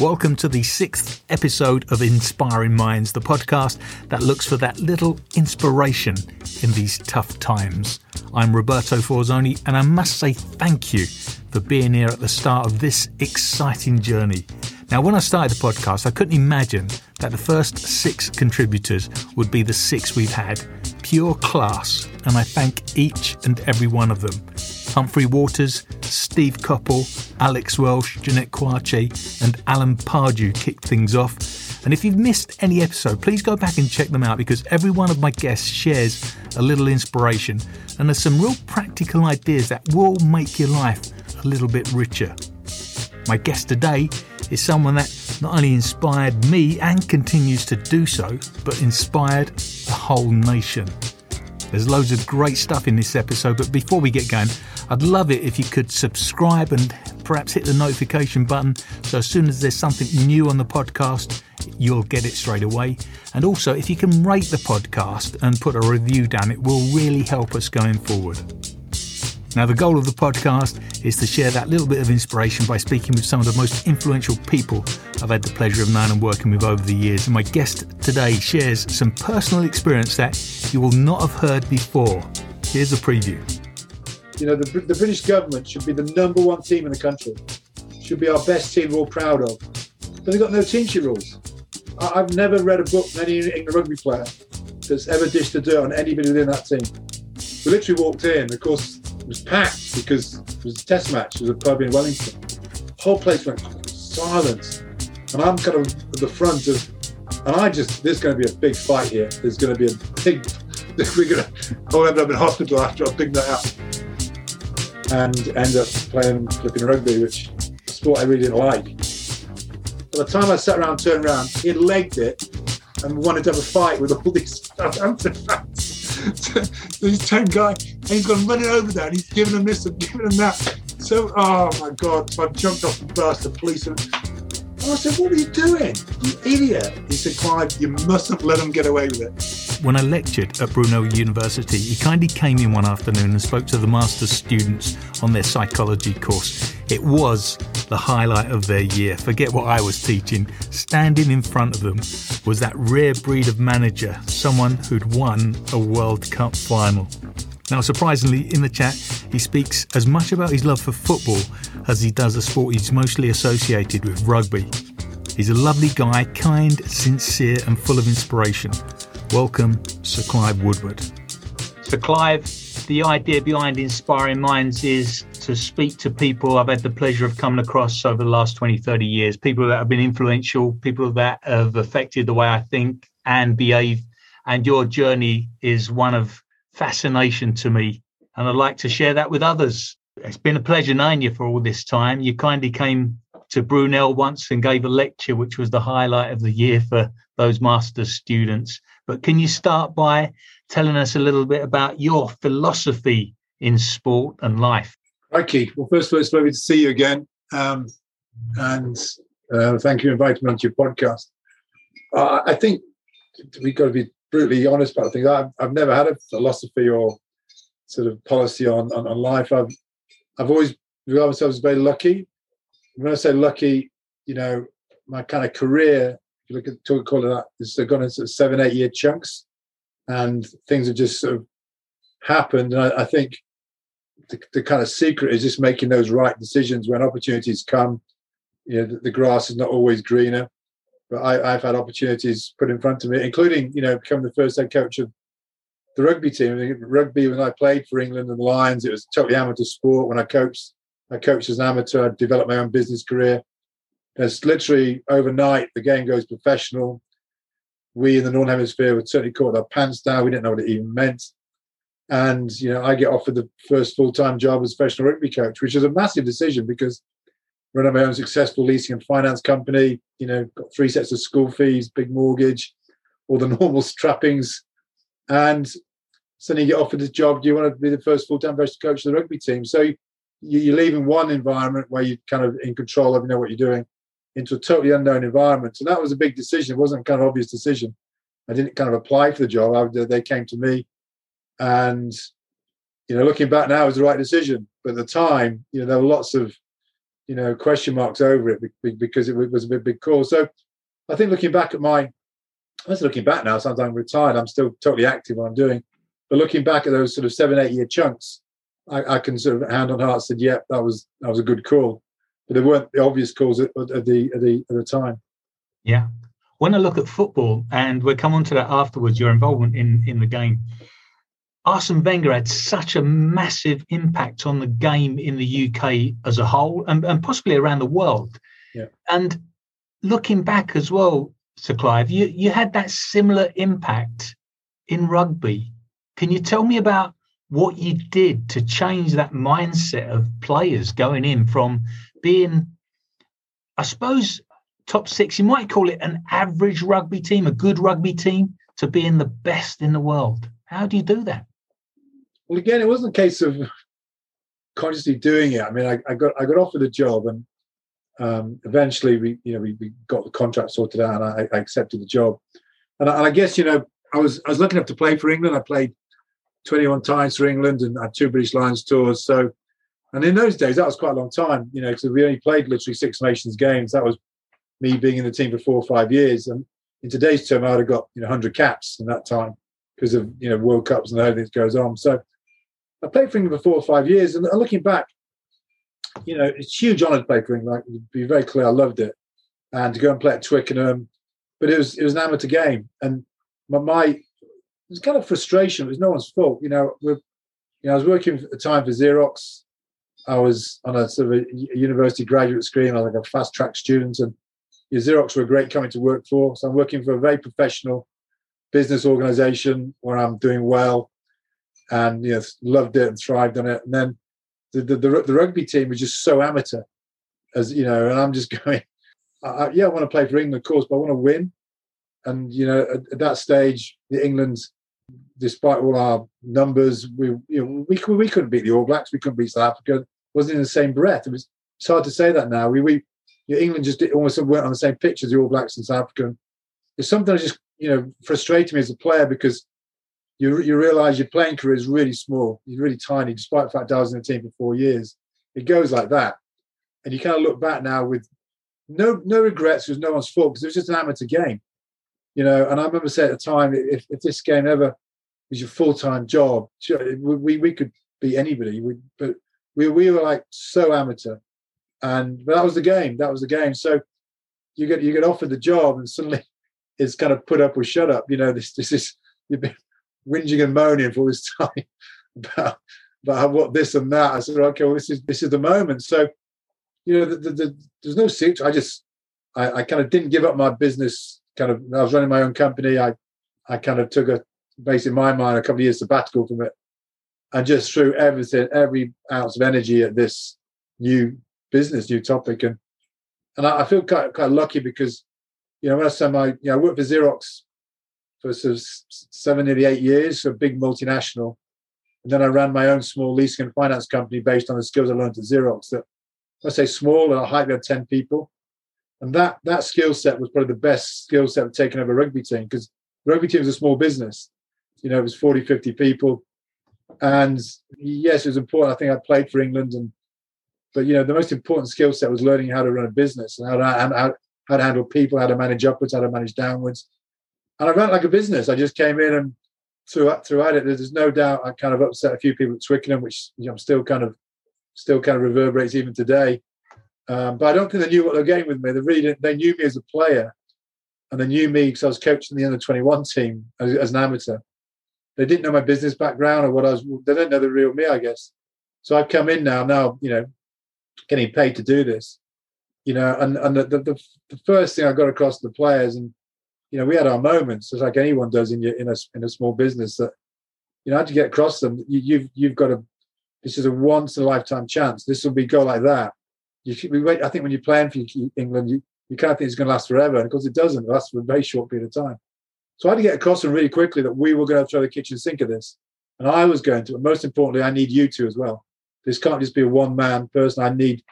Welcome to the sixth episode of Inspiring Minds, the podcast that looks for that little inspiration in these tough times. I'm Roberto Forzoni, and I must say thank you for being here at the start of this exciting journey. Now, when I started the podcast, I couldn't imagine that the first six contributors would be the six we've had. Pure class, and I thank each and every one of them. Humphrey Walters, Steve Coppell, Alex Welsh, Jeanette Quache, and Alan Pardew kicked things off. And if you've missed any episode, please go back and check them out because every one of my guests shares a little inspiration and there's some real practical ideas that will make your life a little bit richer. My guest today is someone that not only inspired me and continues to do so, but inspired the whole nation. There's loads of great stuff in this episode, but before we get going, I'd love it if you could subscribe and perhaps hit the notification button so as soon as there's something new on the podcast, you'll get it straight away. And also, if you can rate the podcast and put a review down, it will really help us going forward. Now, the goal of the podcast is to share that little bit of inspiration by speaking with some of the most influential people I've had the pleasure of knowing and working with over the years. And my guest today shares some personal experience that you will not have heard before. Here's a preview. You know, the, the British government should be the number one team in the country, should be our best team we're all proud of. But they've got no teamship rules. I, have never read a book from any England rugby player that's ever dished the dirt on anybody within that team. We literally walked in, of course, was packed because it was a test match. It was a pub in Wellington. The whole place went silent. And I'm kind of at the front of, and I just, there's going to be a big fight here. There's going to be a big, we're going to, I'll end up in hospital after I big that out. And end up playing flipping rugby, which a sport I really didn't like. By the time I sat around, turned around, he legged it and wanted to have a fight with all these Southampton fans. This 10 guy, and he's gone running over there and he's giving him this and giving him that. So, oh my God. So I jumped off the bus, the police. And I said, What are you doing? You idiot. He said, Clive, you mustn't let them get away with it. When I lectured at Brunel University, he kindly came in one afternoon and spoke to the master's students on their psychology course. It was the highlight of their year. Forget what I was teaching. Standing in front of them was that rare breed of manager, someone who'd won a World Cup final. Now, surprisingly, in the chat, he speaks as much about his love for football as he does the sport he's mostly associated with rugby. He's a lovely guy, kind, sincere, and full of inspiration. Welcome, Sir Clive Woodward. Sir Clive, the idea behind Inspiring Minds is to speak to people I've had the pleasure of coming across over the last 20, 30 years, people that have been influential, people that have affected the way I think and behave. And your journey is one of fascination to me. And I'd like to share that with others. It's been a pleasure knowing you for all this time. You kindly came to Brunel once and gave a lecture, which was the highlight of the year for those master's students. But can you start by telling us a little bit about your philosophy in sport and life? Keith. Well, first of all, it's lovely to see you again. Um, and uh, thank you for inviting me onto your podcast. Uh, I think we've got to be brutally honest about things. I've, I've never had a philosophy or sort of policy on, on, on life. I've I've always regarded myself as very lucky. When I say lucky, you know, my kind of career, you look at it that, it's gone in sort of seven, eight year chunks, and things have just sort of happened. And I, I think the, the, kind of secret is just making those right decisions when opportunities come. You know, the, the grass is not always greener, but I, have had opportunities put in front of me, including you know becoming the first head coach of the rugby team. Rugby when I played for England and the Lions, it was totally amateur sport. When I coached, I coached as an amateur. I developed my own business career. It's literally overnight the game goes professional. We in the Northern Hemisphere were certainly caught our pants down. We didn't know what it even meant. And you know, I get offered the first full-time job as professional rugby coach, which is a massive decision because running my own successful leasing and finance company, you know, got three sets of school fees, big mortgage, all the normal trappings. And suddenly you get offered this job. Do you want to be the first full-time professional coach of the rugby team? So you're leaving one environment where you're kind of in control of, you know, what you're doing into a totally unknown environment. So that was a big decision. It wasn't kind of obvious decision. I didn't kind of apply for the job. I, they came to me and, you know, looking back now, it was the right decision. But at the time, you know, there were lots of, you know, question marks over it because it was a big, big call. So I think looking back at my, I was looking back now, sometimes I'm retired, I'm still totally active what I'm doing. But looking back at those sort of seven, eight year chunks, I, I can sort of hand on heart said, "Yep, yeah, that was that was a good call," but they weren't the obvious calls at, at the at the at the time. Yeah, when I look at football, and we'll come on to that afterwards, your involvement in in the game. Arsene Wenger had such a massive impact on the game in the UK as a whole, and, and possibly around the world. Yeah. And looking back as well, Sir Clive, you, you had that similar impact in rugby. Can you tell me about what you did to change that mindset of players going in from being, I suppose, top six, you might call it an average rugby team, a good rugby team, to being the best in the world? How do you do that? Well, again, it wasn't a case of consciously doing it. I mean, I, I got I got offered a job, and um, eventually we, you know, we, we got the contract sorted out, and I, I accepted the job. And I, and I guess you know, I was I was lucky enough to play for England. I played 21 times for England and had two British Lions tours. So, and in those days, that was quite a long time, you know, because we only played literally Six Nations games. That was me being in the team for four or five years. And in today's term, I would have got, you know, 100 caps in that time because of, you know, World Cups and everything that goes on. So I played for England for four or five years. And looking back, you know, it's huge honour to play for England. Like, to be very clear, I loved it. And to go and play at Twickenham, but it was it was an amateur game. And my, my was kind of frustration. It was no one's fault. You know, we're, you know, I was working at the time for Xerox. I was on a sort of a university graduate scheme. I was like a fast track student, and Xerox were a great company to work for. So I'm working for a very professional business organization where I'm doing well, and you know, loved it and thrived on it. And then the the, the, the rugby team was just so amateur, as you know, and I'm just going, I, yeah, I want to play for England, of course, but I want to win. And you know, at, at that stage, the England despite all our numbers, we you know we we couldn't beat the All Blacks, we couldn't beat South Africa. It wasn't in the same breath. It was it's hard to say that now. We we you know, England just almost weren't on the same pitch as the All Blacks and South Africa. It's something that just you know frustrated me as a player because you you realise your playing career is really small, you're really tiny, despite the fact I was in the team for four years. It goes like that, and you kind of look back now with no no regrets. It was no one's fault because it was just an amateur game, you know. And I remember saying at the time, if, if this game ever was your full time job. We, we could beat anybody, we, but we we were like so amateur, and but that was the game. That was the game. So you get you get offered the job, and suddenly it's kind of put up or shut up. You know, this this is you've been whinging and moaning for this time about about what this and that. I said, okay, well, this is this is the moment. So you know, the, the, the, there's no secret. I just I, I kind of didn't give up my business. Kind of, I was running my own company. I I kind of took a basically my mind a couple of years sabbatical from it and just threw everything, every ounce of energy at this new business, new topic. And and I, I feel quite quite lucky because, you know, when I say my, you know, I worked for Xerox for sort of seven, nearly eight years, so a big multinational. And then I ran my own small leasing and finance company based on the skills I learned at Xerox. That I say small, and I hired had 10 people. And that that skill set was probably the best skill set of taking over a rugby team because rugby team is a small business you know, it was 40, 50 people. And yes, it was important. I think I played for England and but you know, the most important skill set was learning how to run a business and how to how, how to handle people, how to manage upwards, how to manage downwards. And I ran like a business. I just came in and throughout throughout it, there's no doubt I kind of upset a few people at Twickenham, which you know, I'm still kind of still kind of reverberates even today. Um, but I don't think they knew what they were getting with me. They really they knew me as a player, and they knew me because I was coaching the under 21 team as, as, an amateur they didn't know my business background or what I was. They don't know the real me, I guess. So I've come in now, now you know, getting paid to do this, you know, and and the the, the first thing I got across to the players, and you know, we had our moments, just like anyone does in your in a in a small business. That you know, I had to get across them. You, you've you've got to. This is a once in a lifetime chance. This will be go like that. You we wait. I think when you're playing for England, you you kind of think it's going to last forever, and of course it doesn't. It lasts for a very short period of time. So I had to get across them really quickly that we were going to throw the kitchen sink at this. And I was going to. But most importantly, I need you to as well. This can't just be a one man person. I need,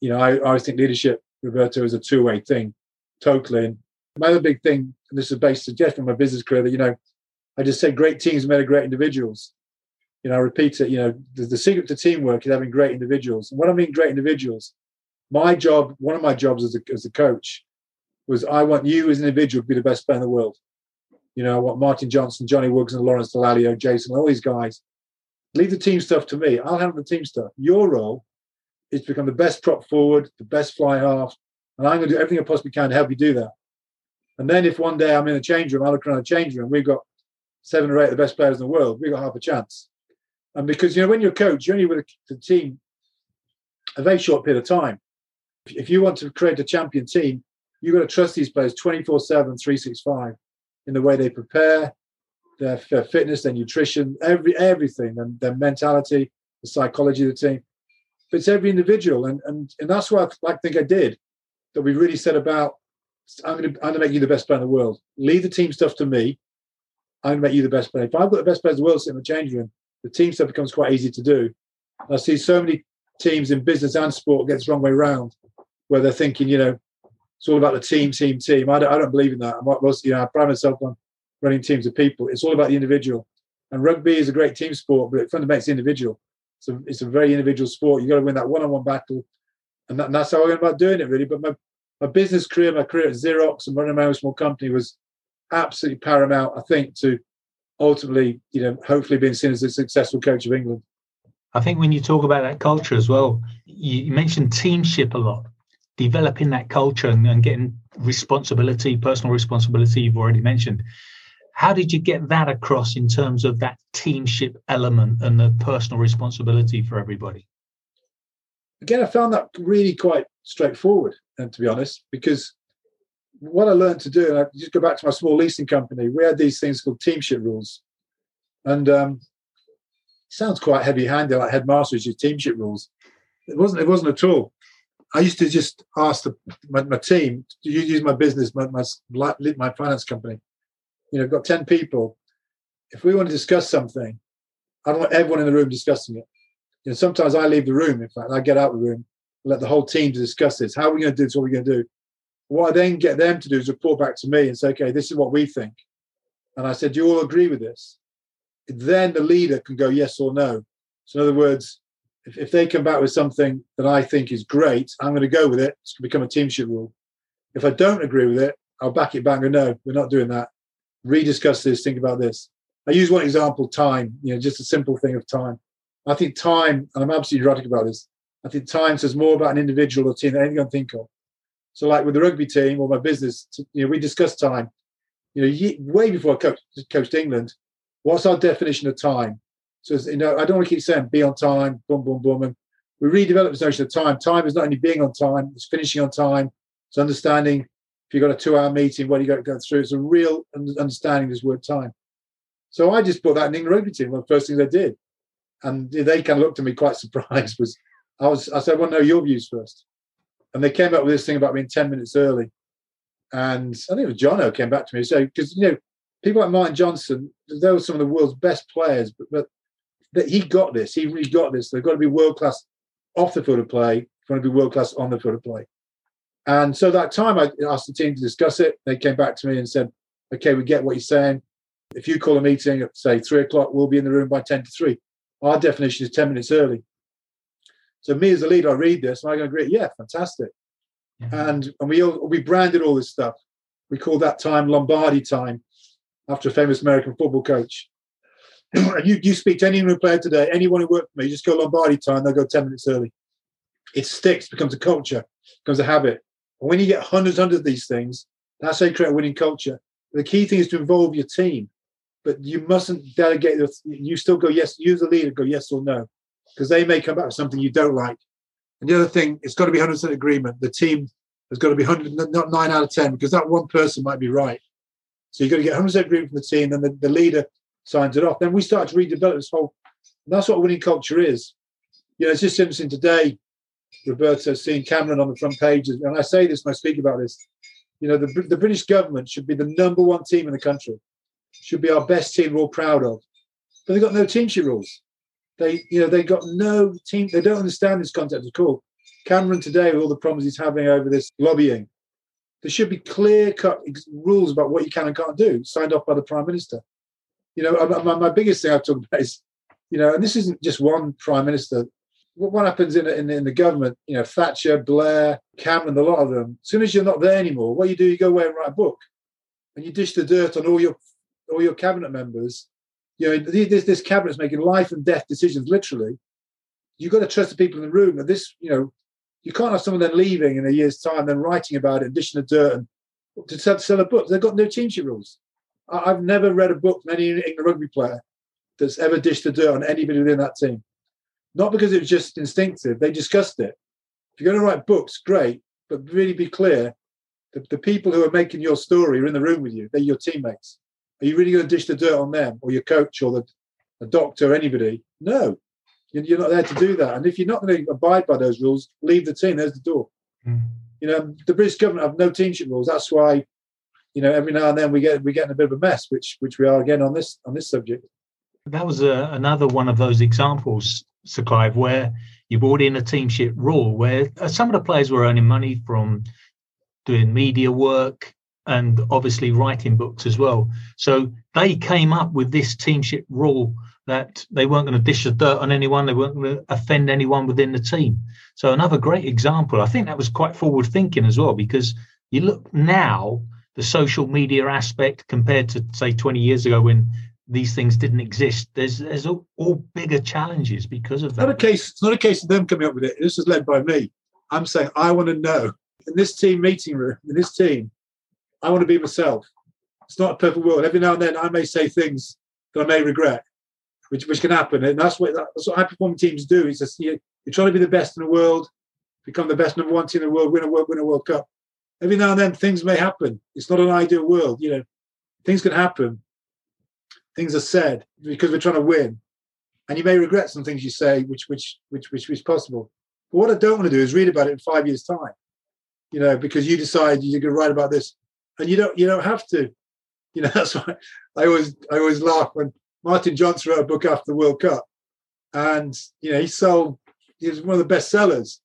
you know, I, always think leadership, Roberto, is a two way thing, totally. And my other big thing, and this is based just from my business career, that, you know, I just say great teams made of great individuals. You know, I repeat it, you know, the, the secret to teamwork is having great individuals. And what I mean great individuals, My job, one of my jobs as a, as a coach, was I want you as an individual to be the best player in the world. You know, want Martin Johnson, Johnny Wuggs, and Lawrence Dallaglio, Jason, all these guys. Leave the team stuff to me. I'll handle the team stuff. Your role is to become the best prop forward, the best fly half, and I'm going to do everything I possibly can to help you do that. And then if one day I'm in a change room, I look around the change room, we've got seven or eight of the best players in the world, we've got half a chance. And because, you know, when you're a coach, you're only with the team a very short period of time. If you want to create a champion team, you've got to trust these players 24 7, 365 in the way they prepare, their, their fitness, their nutrition, every everything, and their mentality, the psychology of the team. But it's every individual. And, and, and that's what I, think I did, that we really said about I'm going, to, I'm going to make you the best player in the world. Leave the team stuff to me. I'm going to make you the best player. If I've got the best players in the world sitting in the changing room, the team stuff becomes quite easy to do. I see so many teams in business and sport gets the wrong way around, where they're thinking, you know, it's all about the team, team, team. I don't, I don't believe in that. I'm most, you know, I pride myself on running teams of people. It's all about the individual. And rugby is a great team sport, but it fundamentally it's individual. So it's a very individual sport. You've got to win that one-on-one battle, and, that, and that's how I went about doing it, really. But my my business career, my career at Xerox and running my own small company was absolutely paramount, I think, to ultimately, you know, hopefully being seen as a successful coach of England. I think when you talk about that culture as well, you mentioned teamship a lot, developing that culture and, and getting responsibility, personal responsibility, you've already mentioned. How did you get that across in terms of that teamship element and the personal responsibility for everybody? Again, I found that really quite straightforward, and uh, to be honest, because what I learned to do, and I just go back to my small leasing company, we had these things called teamship rules. And um, sounds quite heavy-handed, like headmasters use teamship rules. It wasn't. It wasn't at all. I used to just ask the, my, my team to use my business, my, my my finance company. You know, I've got ten people. If we want to discuss something, I don't want everyone in the room discussing it. You know, sometimes I leave the room. In fact, I get out of the room let the whole team discuss this. How are we going to do this? What are we going to do? What I then get them to do is report back to me and say, okay, this is what we think. And I said, do you all agree with this? Then the leader can go yes or no. So in other words, if, if they come back with something that I think is great, I'm going to go with it. It's going to become a teamship rule. If I don't agree with it, I'll back it back and no, we're not doing that. Rediscuss this, think about this. I use one example, time, you know, just a simple thing of time. I think time, and I'm absolutely erratic about this, I think time says more about an individual or team than anything I can think of. So, like with the rugby team or my business, you know, we discuss time. You know, way before I coached, coached England, what's our definition of time? So, you know, I don't want to keep saying be on time, boom, boom, boom. And we redeveloped this notion of time. Time is not only being on time, it's finishing on time. It's understanding if you've got a two hour meeting, what you got to go through. It's a real understanding of this word time. So I just brought that in the rugby team, one of the first things I did. And they kind of looked at me quite surprised was I was I said, well, know your views first. And they came up with this thing about being 10 minutes early. And I think it was Jono came back to me and said, because you know, people like Martin Johnson, they were some of the world's best players, but, but that he got this, he really got this. They've got to be world class off the field of play, going to be world class on the field of play. And so that time I asked the team to discuss it. They came back to me and said, okay, we get what you're saying. If you call a meeting at say three o'clock, we'll be in the room by 10 to three. Our definition is 10 minutes early. So me as a leader, I read this and I go, great, yeah, fantastic. And and we all, we branded all this stuff. We call that time Lombardi time, after a famous American football coach. And you you speak to any new player today, anyone who worked for me, just go Lombardi time, they'll go 10 minutes early. It sticks, becomes a culture, becomes a habit. And when you get hundreds, hundreds of these things, that's how you create a winning culture. The key thing is to involve your team, but you mustn't delegate. You still go yes. You a leader go yes or no because they may come back with something you don't like. And the other thing, it's got to be 100% agreement. The team has got to be 100, not nine out of 10, because that one person might be right. So you've got to get 100% agreement from the team, and the, the leader signs it off. Then we start to redevelop this whole, that's what winning culture is. You know, it's just interesting today, Roberto, seeing Cameron on the front pages. And I say this when I speak about this. You know, the, the British government should be the number one team in the country, should be our best team we're all proud of. But they've got no teamship rules. They, you know, they got no team. They don't understand this concept at all. Cameron today, with all the problems he's having over this lobbying, there should be clear-cut rules about what you can and can't do, signed off by the prime minister. You know, my, my biggest thing I've talked about is, you know, and this isn't just one prime minister. what happens in, in, in the government, you know, Thatcher, Blair, Cameron, a lot of them, as soon as you're not there anymore, what you do, you go away and write a book and you dish the dirt on all your all your cabinet members. You know, this, this cabinet's making life and death decisions, literally. You've got to trust the people in the room. And this, you know, you can't have someone then leaving in a year's time, then writing about it dishing the dirt and to sell, a book. They've got no team teamship rules. I, have never read a book from any England rugby player that's ever dished the dirt on anybody within that team. Not because it was just instinctive, they discussed it. If you're going to write books, great, but really be clear the, the people who are making your story are in the room with you, they're your teammates. Are you really going to dish the dirt on them or your coach or the, the doctor or anybody? No, you're not there to do that. And if you're not going to abide by those rules, leave the team. There's the door. Mm. You know, the British government have no teamship rules. That's why, you know, every now and then we get we get in a bit of a mess, which which we are again on this on this subject. That was a, uh, another one of those examples Sir Clive, where you brought in a teamship rule where uh, some of the players were earning money from doing media work and obviously writing books as well. So they came up with this teamship rule that they weren't going to dish the dirt on anyone, they weren't going to offend anyone within the team. So another great example. I think that was quite forward thinking as well, because you look now, the social media aspect compared to say 20 years ago when these things didn't exist. There's there's all, all bigger challenges because of that. Not a case. It's not a case of them coming up with it. This is led by me. I'm saying I want to know in this team meeting room in this team. I want to be myself. It's not a perfect world. Every now and then I may say things that I may regret, which which can happen, and that's what that's what high performing teams do. Is just you, you're trying to be the best in the world, become the best number one team in the world, win a world, win a World Cup. Every now and then things may happen. It's not an ideal world, you know. Things can happen, things are said because we're trying to win, and you may regret some things you say, which which which which is possible. But what I don't want to do is read about it in five years' time, you know, because you decide you're going to write about this, and you don't you don't have to. You know, that's why I always I always laugh when Martin Johnson wrote a book after the World Cup, and you know he sold he was one of the best sellers,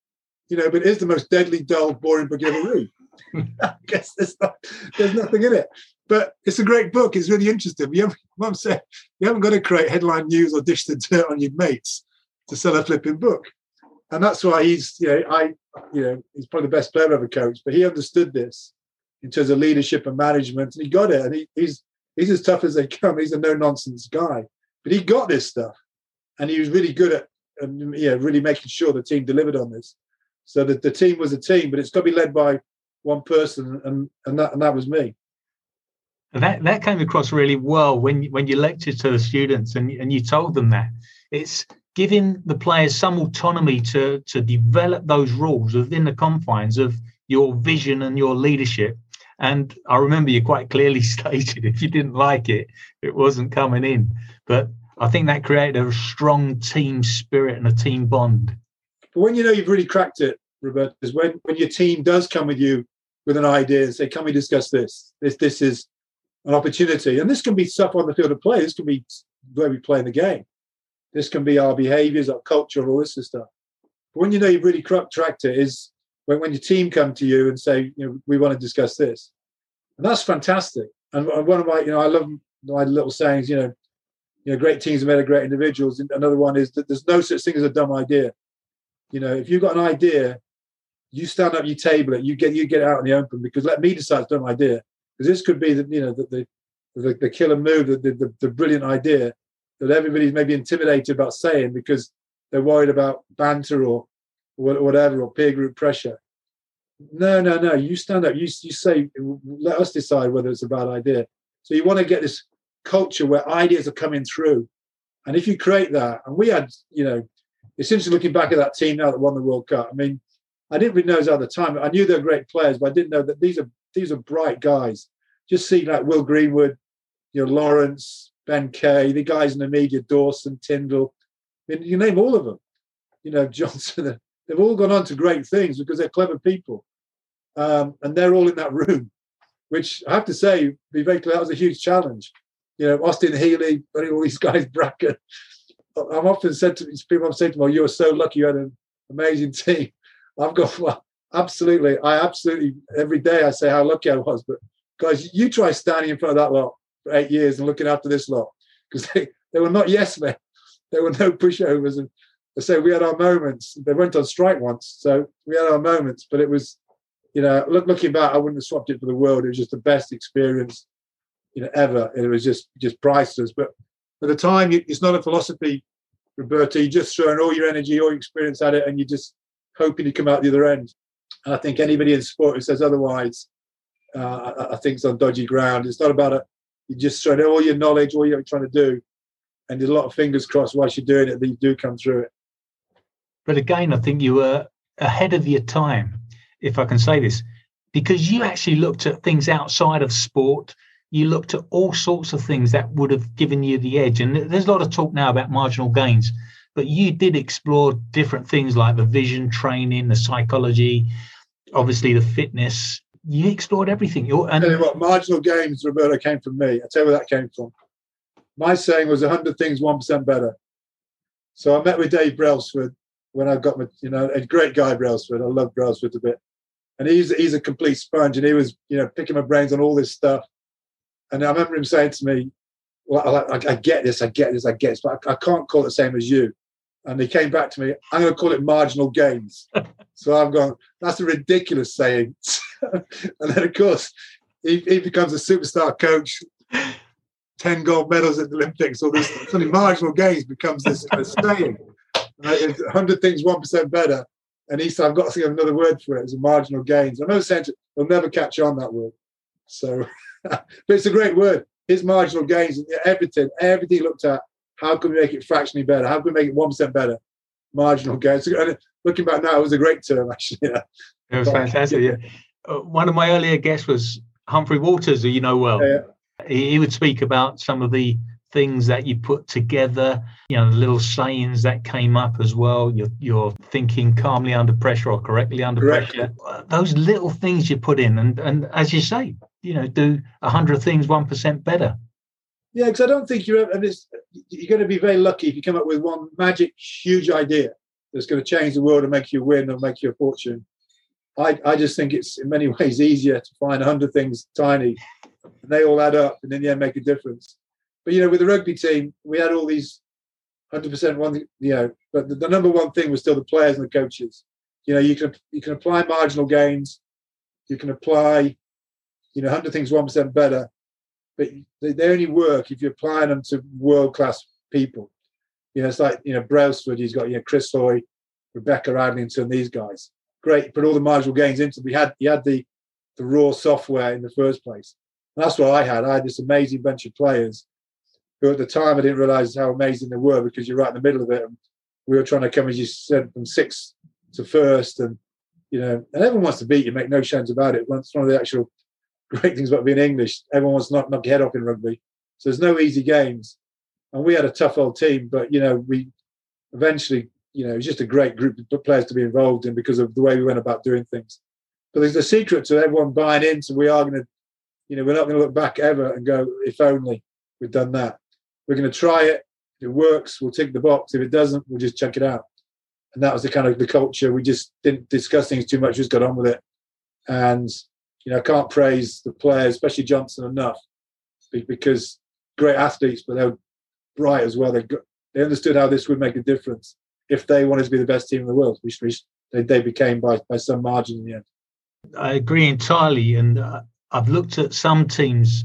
you know, but it is the most deadly, dull, boring book ever read. I guess there's, not, there's nothing in it. But it's a great book. It's really interesting. You haven't, said you haven't got to create headline news or dish the dirt on your mates to sell a flipping book, and that's why he's you know I you know he's probably the best player I've ever coached. But he understood this in terms of leadership and management, and he got it. And he, he's he's as tough as they come. He's a no nonsense guy, but he got this stuff, and he was really good at and yeah really making sure the team delivered on this. So that the team was a team, but it's got to be led by one person, and and that and that was me. That that came across really well when when you lectured to the students and and you told them that. It's giving the players some autonomy to to develop those rules within the confines of your vision and your leadership. And i remember you quite clearly stated if you didn't like it it wasn't coming in. But i think that created a strong team spirit and a team bond. But when you know you've really cracked it robert is when when your team does come with you with an idea and say can we discuss this this this is an opportunity. And this can be stuff on the field of play. This can be where we play in the game. This can be our behaviors, our culture, all this stuff. But when you know you've really cracked it is when, when your team come to you and say, you know, we want to discuss this. And that's fantastic. And one of my, you know, I love my little sayings, you know, you know, great teams are made of great individuals. Another one is that there's no such thing as a dumb idea. You know, if you've got an idea, you stand up, you table it, you get you get out in the open because let me decide it's a dumb idea because this could be the you know the the, the, the killer move, the, the the brilliant idea that everybody's maybe intimidated about saying because they're worried about banter or whatever or peer group pressure. No, no, no. You stand up. You you say, let us decide whether it's a bad idea. So you want to get this culture where ideas are coming through, and if you create that, and we had, you know, it's essentially looking back at that team now that won the World Cup. I mean, I didn't really know at the time. I knew they're great players, but I didn't know that these are these are bright guys. Just see like Will Greenwood, you know, Lawrence, Ben Kay, the guys in the media, Dawson, Tindall. I mean, you name all of them. You know, Johnson. They've all gone on to great things because they're clever people, um, and they're all in that room. Which I have to say, be very clear, that was a huge challenge. You know, Austin Healey, all these guys, Bracken. I'm often said to people, I'm saying to them, "Oh, you were so lucky you had an amazing team." I've got well, absolutely. I absolutely every day I say how lucky I was. But guys, you try standing in front of that lot for eight years and looking after this lot because they, they were not yes men. There were no pushovers and I say we had our moments. They went on strike once, so we had our moments. But it was, you know, look, looking back, I wouldn't have swapped it for the world. It was just the best experience, you know, ever. It was just just priceless. But at the time, it's not a philosophy, Roberto. You just throwing all your energy, all your experience at it, and you just hoping to come out the other end. I think anybody in sport who says otherwise, uh, I, I think it's on dodgy ground. It's not about it. You just throwing all your knowledge, all you're trying to do, and there's a lot of fingers crossed whilst you're doing it that you do come through it. But again, I think you were ahead of your time, if I can say this, because you actually looked at things outside of sport. You looked at all sorts of things that would have given you the edge. And there's a lot of talk now about marginal gains, but you did explore different things like the vision training, the psychology, obviously the fitness. You explored everything. You're, and- you what, marginal gains, Roberto, came from me. I tell you where that came from. My saying was 100 things, 1% better. So I met with Dave Brailsford when I got my, you know, a great guy, Brailsford. I love Brailsford a bit. And he's he's a complete sponge and he was, you know, picking my brains on all this stuff. And I remember him saying to me, Well, I, I, I get this, I get this, I get this, but I, I, can't call it the same as you. And he came back to me, I'm going to call it marginal gains. so I've gone, That's a ridiculous saying. and then, of course, he, he becomes a superstar coach 10 gold medals at the Olympics, or this suddenly marginal gains becomes this saying. 100 things 1% better. And he said, I've got to think of another word for it. It's a marginal gains. I know saying they'll never catch on that word. So, but it's a great word. It's marginal gains. Everything, everything looked at. How can we make it fractionally better? How can we make it 1% better? Marginal gains. And looking back now, it was a great term, actually. Yeah. It was fantastic. Yeah. Uh, one of my earlier guests was Humphrey Walters, who you know well. Yeah. He, he would speak about some of the things that you put together, you know, little sayings that came up as well. You're, you're thinking calmly under pressure or correctly under pressure. Those little things you put in, and, and as you say, you know, do a hundred things one percent better. Yeah, because I don't think you're ever, you're going to be very lucky if you come up with one magic, huge idea that's going to change the world and make you win or make you a fortune. I, I just think it's in many ways easier to find 100 things tiny and they all add up and in the end make a difference. But you know, with the rugby team, we had all these hundred percent one. You know, but the, the, number one thing was still the players and the coaches. You know, you can you can apply marginal gains, you can apply, you know, hundred things one percent better, but they, only work if you're applying them to world class people. You know, it's like you know Brailsford. He's got you know Chris Hoy, Rebecca Adlington, these guys. Great, put all the marginal gains into. We had he had the the raw software in the first place. And that's what I had. I had this amazing bunch of players who at the time I didn't realize how amazing they were because you're right in the middle of it. And we were trying to come, as you said, from sixth to first. And, you know, and everyone wants to beat you, make no sense about it. That's one of the actual great things about being English. Everyone wants to knock, knock your head off in rugby. So there's no easy games. And we had a tough old team, but, you know, we eventually, you know, it was just a great group of players to be involved in because of the way we went about doing things. But there's a secret to everyone buying in. So We are going to, you know, we're not going to look back ever and go, if only we'd done that. We're going to try it. If it works, we'll tick the box. If it doesn't, we'll just check it out. And that was the kind of the culture. We just didn't discuss things too much. Just got on with it. And you know, I can't praise the players, especially Johnson, enough because great athletes, but they were bright as well. They they understood how this would make a difference if they wanted to be the best team in the world, which, which they, they became by by some margin in the end. I agree entirely, and uh, I've looked at some teams,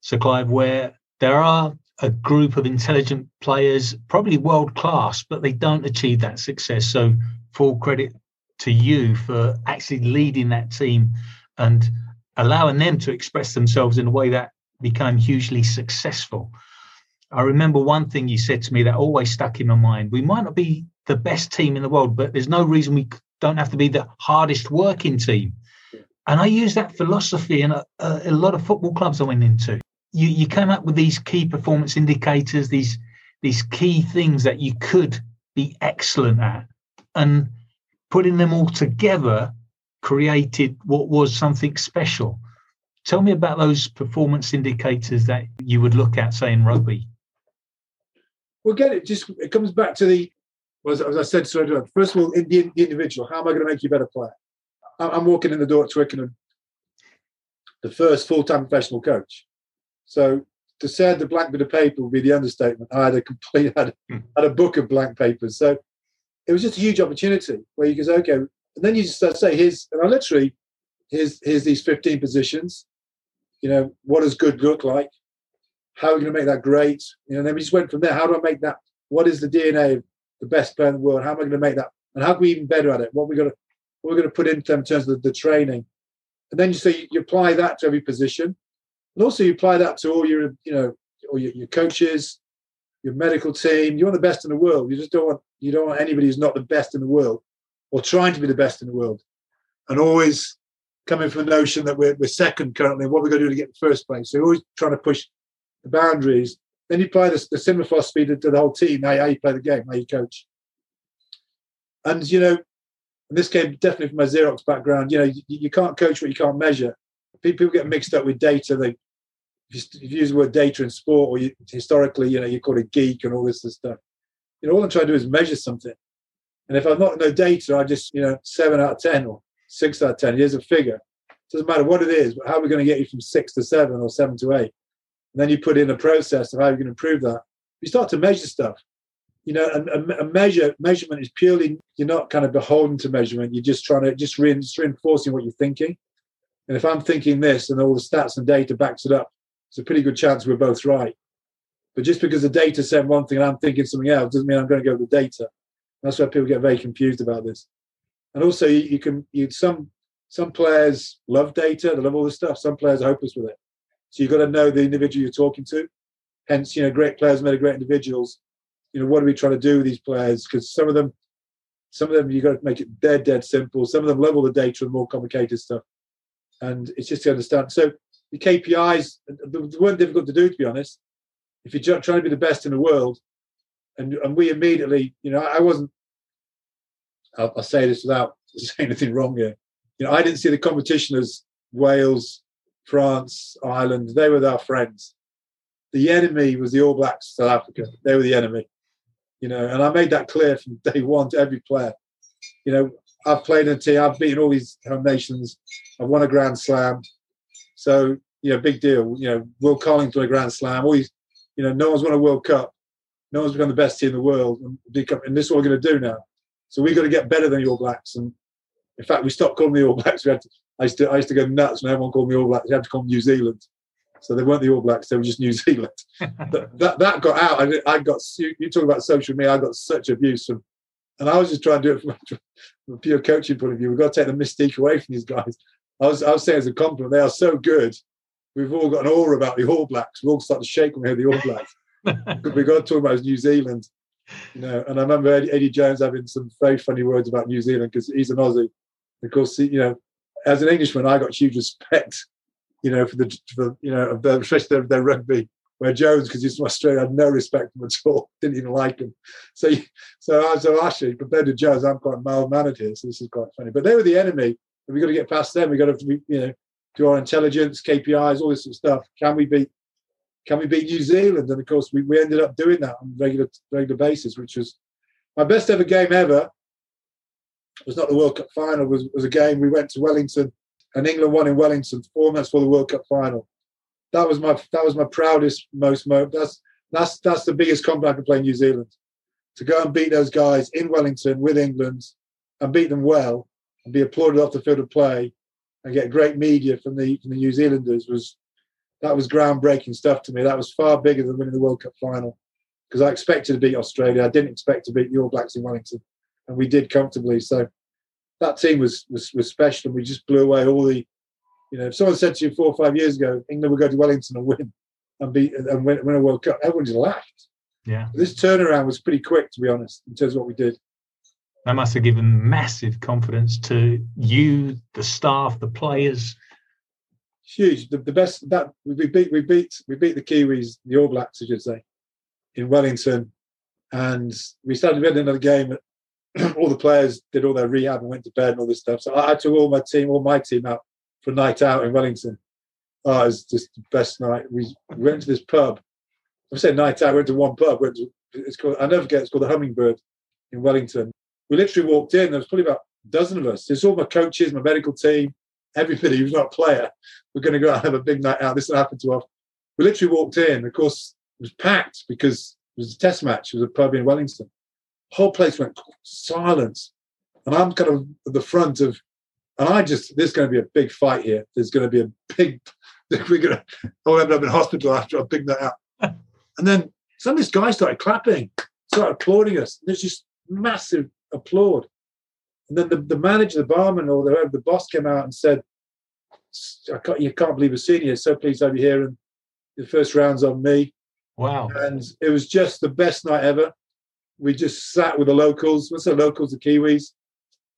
Sir Clive, where there are a group of intelligent players, probably world class, but they don't achieve that success. So, full credit to you for actually leading that team and allowing them to express themselves in a way that became hugely successful. I remember one thing you said to me that always stuck in my mind. We might not be the best team in the world, but there's no reason we don't have to be the hardest working team. And I use that philosophy in a, a, lot of football clubs I went into you, you came up with these key performance indicators, these these key things that you could be excellent at, and putting them all together created what was something special. Tell me about those performance indicators that you would look at, say in rugby. Well, again, it just it comes back to the as, as I said so first of all, in the, the, individual, how am I going to make you a better player? I'm walking in the door at Twickenham, the first full-time professional coach. So to say the blank bit of paper would be the understatement. I had a complete had, hmm. had a book of blank papers. So it was just a huge opportunity where you can say, okay, and then you just start to say, here's, and I literally, here's, here's these 15 positions. You know, what does good look like? How are we going to make that great? You know, and then we just went from there. How do I make that? What is the DNA of the best player in the world? How am I going to make that? And how can we even better at it? What we got to, what we're going to put into them in terms of the, the training. And then you say you, you apply that to every position. And also you apply that to all your, you know, all your, your coaches, your medical team. You want the best in the world. You just don't want you don't want anybody who's not the best in the world or trying to be the best in the world. And always coming from the notion that we're, we're second currently, what we're going to do to get the first place. So always trying to push the boundaries. Then you apply the, the similar philosophy to, to the whole team, how, how you play the game, how you coach. And, you know, and this came definitely from my Xerox background, you know, you, you can't coach what you can't measure. People get mixed up with data. They if you, use the word data in sport, or you, historically, you know, you call it geek and all this stuff. You know, all I'm trying to do is measure something. And if I've not no data, I just, you know, seven out of ten or six out of ten. Here's a figure. It doesn't matter what it is, but how are we going to get you from six to seven or seven to eight? And then you put in a process of how you're going to improve that. You start to measure stuff. You know, a, a measure measurement is purely you're not kind of beholden to measurement. You're just trying to just, just reinforcing what you're thinking. And if I'm thinking this and all the stats and data backs it up, it's a pretty good chance we're both right. But just because the data said one thing and I'm thinking something else doesn't mean I'm going to go with the data. That's why people get very confused about this. And also, you, you can you some some players love data, they love all this stuff. Some players are hopeless with it. So you've got to know the individual you're talking to. Hence, you know, great players made great individuals. You know, what are we trying to do with these players? Because some of them, some of them, you've got to make it dead, dead simple. Some of them love all the data and more complicated stuff. And it's just to understand. So the KPIs they weren't difficult to do, to be honest. If you're trying to be the best in the world, and and we immediately, you know, I wasn't. I'll, I'll say this without saying anything wrong here. You know, I didn't see the competition as Wales, France, Ireland. They were our friends. The enemy was the All Blacks, South Africa. They were the enemy. You know, and I made that clear from day one to every player. You know, I've played in a team. I've beaten all these home nations. I've won a Grand Slam. So, you know, big deal. You know, Will Carling won a Grand Slam. All these, you know, no one's won a World Cup. No one's become the best team in the world. And, and this is what we're going to do now. So we've got to get better than the All Blacks. And in fact, we stopped calling the All Blacks. We had to, I used to I used to go nuts when everyone called me All Blacks. We had to call them New Zealand. So they weren't the All Blacks; they were just New Zealand. that, that, that got out. I, I got you, you talk about social media. I got such abuse from, and I was just trying to do it from, from a pure coaching point of view. We've got to take the mystique away from these guys. I was, I was saying as a compliment, they are so good. We've all got an aura about the All Blacks. We all start to shake when we hear the All Blacks. We've got to talk about New Zealand, you know. And I remember Eddie, Eddie Jones having some very funny words about New Zealand because he's an Aussie. Of course, you know, as an Englishman, I got huge respect, you know, for the, for, you know, especially their, their rugby. Where Jones, because he's from Australia, had no respect for him at all. Didn't even like him. So, so, so actually, compared to Jones, I'm quite mild mannered here. So this is quite funny. But they were the enemy and we've got to get past them. We've got to, you know, do our intelligence, KPIs, all this sort of stuff. Can we beat? Can we beat New Zealand? And of course, we, we ended up doing that on regular regular basis, which was my best ever game ever. It Was not the World Cup final. Was was a game we went to Wellington, and England won in Wellington four months for the World Cup final. That was my that was my proudest, most moment. That's that's that's the biggest compliment I can play New Zealand. To go and beat those guys in Wellington with England and beat them well and be applauded off the field of play and get great media from the from the New Zealanders was that was groundbreaking stuff to me. That was far bigger than winning the World Cup final because I expected to beat Australia. I didn't expect to beat the All Blacks in Wellington, and we did comfortably. So that team was was, was special, and we just blew away all the. You know, if someone said to you four or five years ago, England would go to Wellington and win and beat and win, win a World Cup, everyone just laughed. Yeah, this turnaround was pretty quick, to be honest, in terms of what we did that must have given massive confidence to you, the staff, the players. Huge. The, the best that we beat we beat we beat the Kiwis, the All Blacks, I should say, in Wellington, and we started ready another game. all the players did all their rehab and went to bed and all this stuff. So I, I took all my team, all my team out for a night out in Wellington. Oh, it was just the best night. We, we went to this pub. I said night out. We went to one pub. Went to, it's called. I never forget. It's called the Hummingbird in Wellington we literally walked in. There was probably about a dozen of us. It's all my coaches, my medical team, everybody who's not a player. We're going to go out and have a big night out. This will happen to us. We literally walked in. Of course, it was packed because it was a test match. It was a pub in Wellington. whole place went silence. And I'm kind of at the front of, and I just, there's going to be a big fight here. There's going to be a big, we're going to, I'll end up in hospital after I pick that out. and then some of these guys started clapping, started applauding us. There's just massive applaud. And then the, the manager, the barman, or the, the boss came out and said, I can't, you can't believe we're seeing you. So pleased to have you here. And the first round's on me. Wow. And it was just the best night ever. We just sat with the locals. What's the locals? The Kiwis.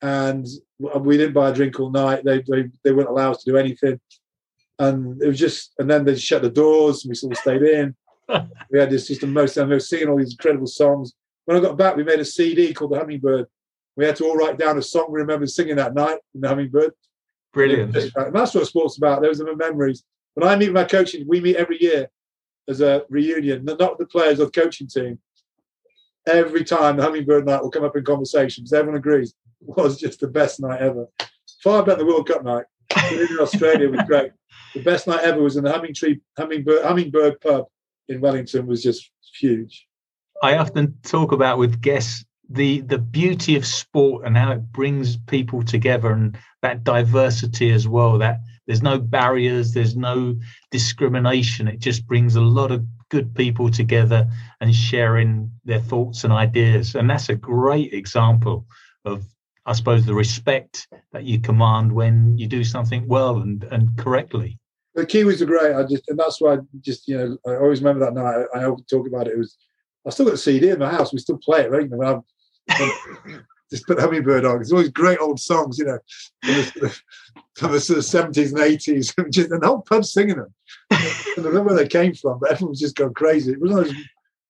And we didn't buy a drink all night. They, they, they wouldn't allow us to do anything. And it was just, and then they shut the doors and we sort of stayed in. we had this just the most, and we were singing all these incredible songs. When I got back, we made a CD called The Hummingbird. We had to all write down a song we remember singing that night in The Hummingbird. Brilliant. Uh, and that's what sports about. Those are my memories. When I meet my coaching, we meet every year as a reunion, not the players or the coaching team. Every time the Hummingbird night will come up in conversations. Everyone agrees it was just the best night ever. Far better than the World Cup night. in Australia was great. The best night ever was in the Humming Tree, Hummingbird, Hummingbird pub in Wellington was just huge. I often talk about with guests the the beauty of sport and how it brings people together and that diversity as well that there's no barriers there's no discrimination it just brings a lot of good people together and sharing their thoughts and ideas and that's a great example of i suppose the respect that you command when you do something well and and correctly the kiwis are great i just and that's why i just you know i always remember that night i, I talk about it it was I still got the CD in my house. We still play it, right? You know, just put Hummingbird on. It's always great old songs, you know, from the, sort of 70s and 80s, just, and the whole pub singing them. I don't know where they came from, but everyone was just going crazy. It was one of, those,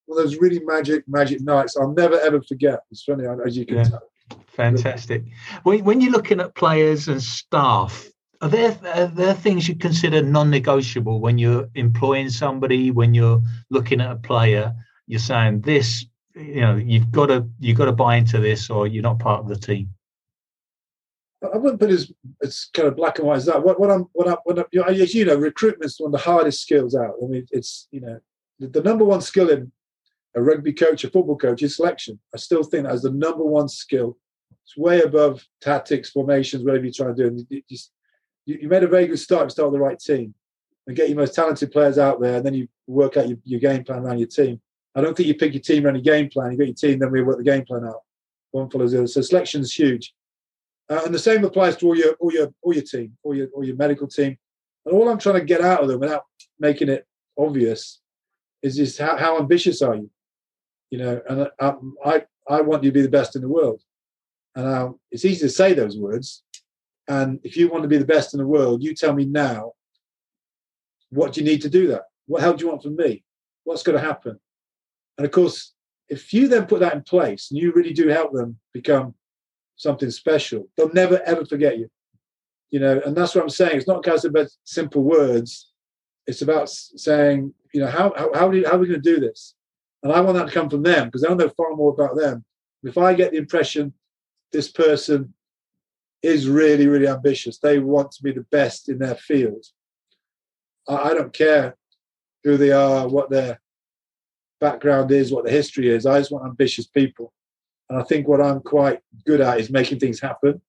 one of those really magic, magic nights I'll never, ever forget. It's funny, as you can yeah. tell. Fantastic. When, when you're looking at players and staff, are there are there things you consider non-negotiable when you're employing somebody when you're looking at a player you're saying this you know you've got to you've got to buy into this or you're not part of the team I wouldn't put it as it's kind of black and white as that. What, what I'm, what I'm, what I'm, you know, as you know, recruitment's one of the hardest skills out. I mean, it's you know, the, the, number one skill in a rugby coach, a football coach, is selection. I still think that is the number one skill. It's way above tactics, formations, whatever you're trying to do. And you, you, you made a very good start. Start with the right team and get your most talented players out there, and then you work out your, your game plan around your team. I don't think you pick your team around your game plan. You got your team, then we work the game plan out. One follows the other. So selection is huge, uh, and the same applies to all your all your all your team, all your all your medical team. And all I'm trying to get out of them without making it obvious is just how, how ambitious are you? You know, and I, I I want you to be the best in the world, and uh, it's easy to say those words. And if you want to be the best in the world, you tell me now. What do you need to do that? What help do you want from me? What's going to happen? And of course, if you then put that in place and you really do help them become something special, they'll never ever forget you. You know, and that's what I'm saying. It's not just about simple words. It's about saying, you know, how how how, how are we going to do this? And I want that to come from them because they'll know far more about them. If I get the impression this person is really, really ambitious, they want to be the best in their field. I, I don't care who they are, what their background is, what the history is. I just want ambitious people. And I think what I'm quite good at is making things happen.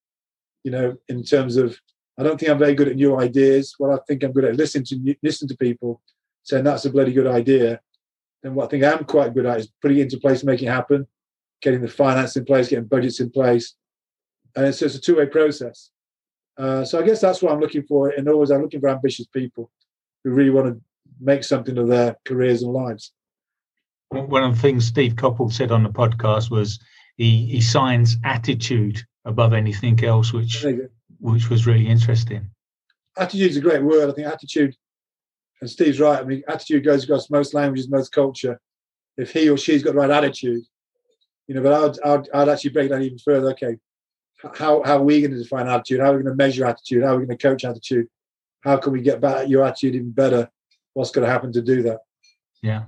You know, in terms of, I don't think I'm very good at new ideas. What I think I'm good at listening to listen to people, saying that's a bloody good idea. And what I think I'm quite good at is putting it into place, making it happen, getting the finance in place, getting budgets in place, and it's just a two-way process. Uh, so I guess that's what I'm looking for. And always, I'm looking for ambitious people who really want to make something of their careers and lives one of the things Steve Coppell said on the podcast was he, he signs attitude above anything else, which which was really interesting. Attitude is a great word. I think attitude, and Steve's right. I mean, attitude goes across most languages, most culture. If he or she's got the right attitude, you know. But I'd, I'd, I'd actually break that even further. Okay, how how are we going to define attitude? How are we going to measure attitude? How are we going to coach attitude? How can we get back your attitude even better? What's going to happen to do that? Yeah.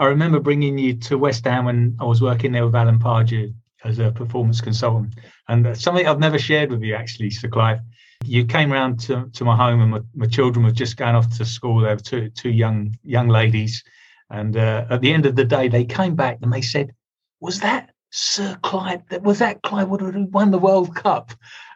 I remember bringing you to West Ham when I was working there with Alan Pardew as a performance consultant, and something I've never shared with you actually, Sir Clive. You came round to, to my home, and my, my children were just going off to school. They were two two young young ladies, and uh, at the end of the day, they came back and they said, "Was that Sir Clive, was that Clive Woodward who won the World Cup?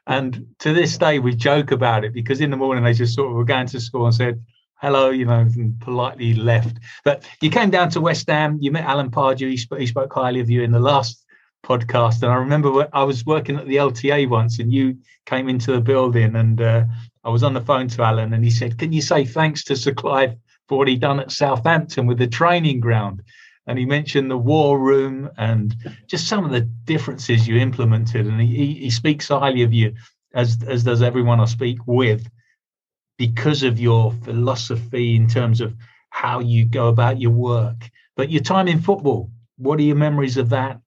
And to this day, we joke about it because in the morning they just sort of were going to school and said, hello, you know, and politely left. But you came down to West Ham, you met Alan Pardew, he, sp- he spoke highly of you in the last podcast. And I remember I was working at the LTA once and you came into the building and uh, I was on the phone to Alan and he said, Can you say thanks to Sir Clive for what he'd done at Southampton with the training ground? And he mentioned the war room and just some of the differences you implemented. And he, he speaks highly of you, as, as does everyone I speak with, because of your philosophy in terms of how you go about your work. But your time in football, what are your memories of that?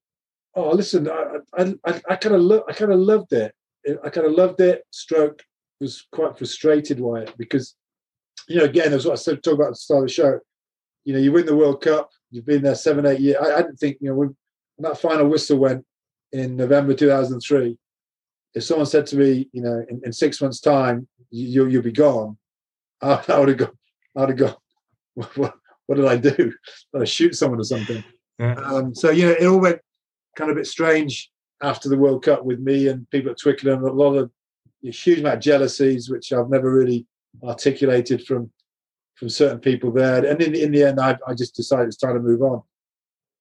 Oh, listen, I I, I kind of lo- I kind of loved it. I kind of loved it. Stroke was quite frustrated by it because, you know, again, as what I said, talk about at the start of the show. You know, you win the World Cup. You've been there seven, eight years. I, I didn't think, you know, when that final whistle went in November 2003, if someone said to me, you know, in, in six months' time, you, you'll be gone, I, I would have gone, I would have gone, what, what, did I do? Did I shoot someone or something? Yeah. Um, so, you know, it all went kind of a bit strange after the World Cup with me and people at Twickenham. A lot of a huge amount of jealousies, which I've never really articulated from from certain people there. And in, in the end, I, I just decided it's time to move on.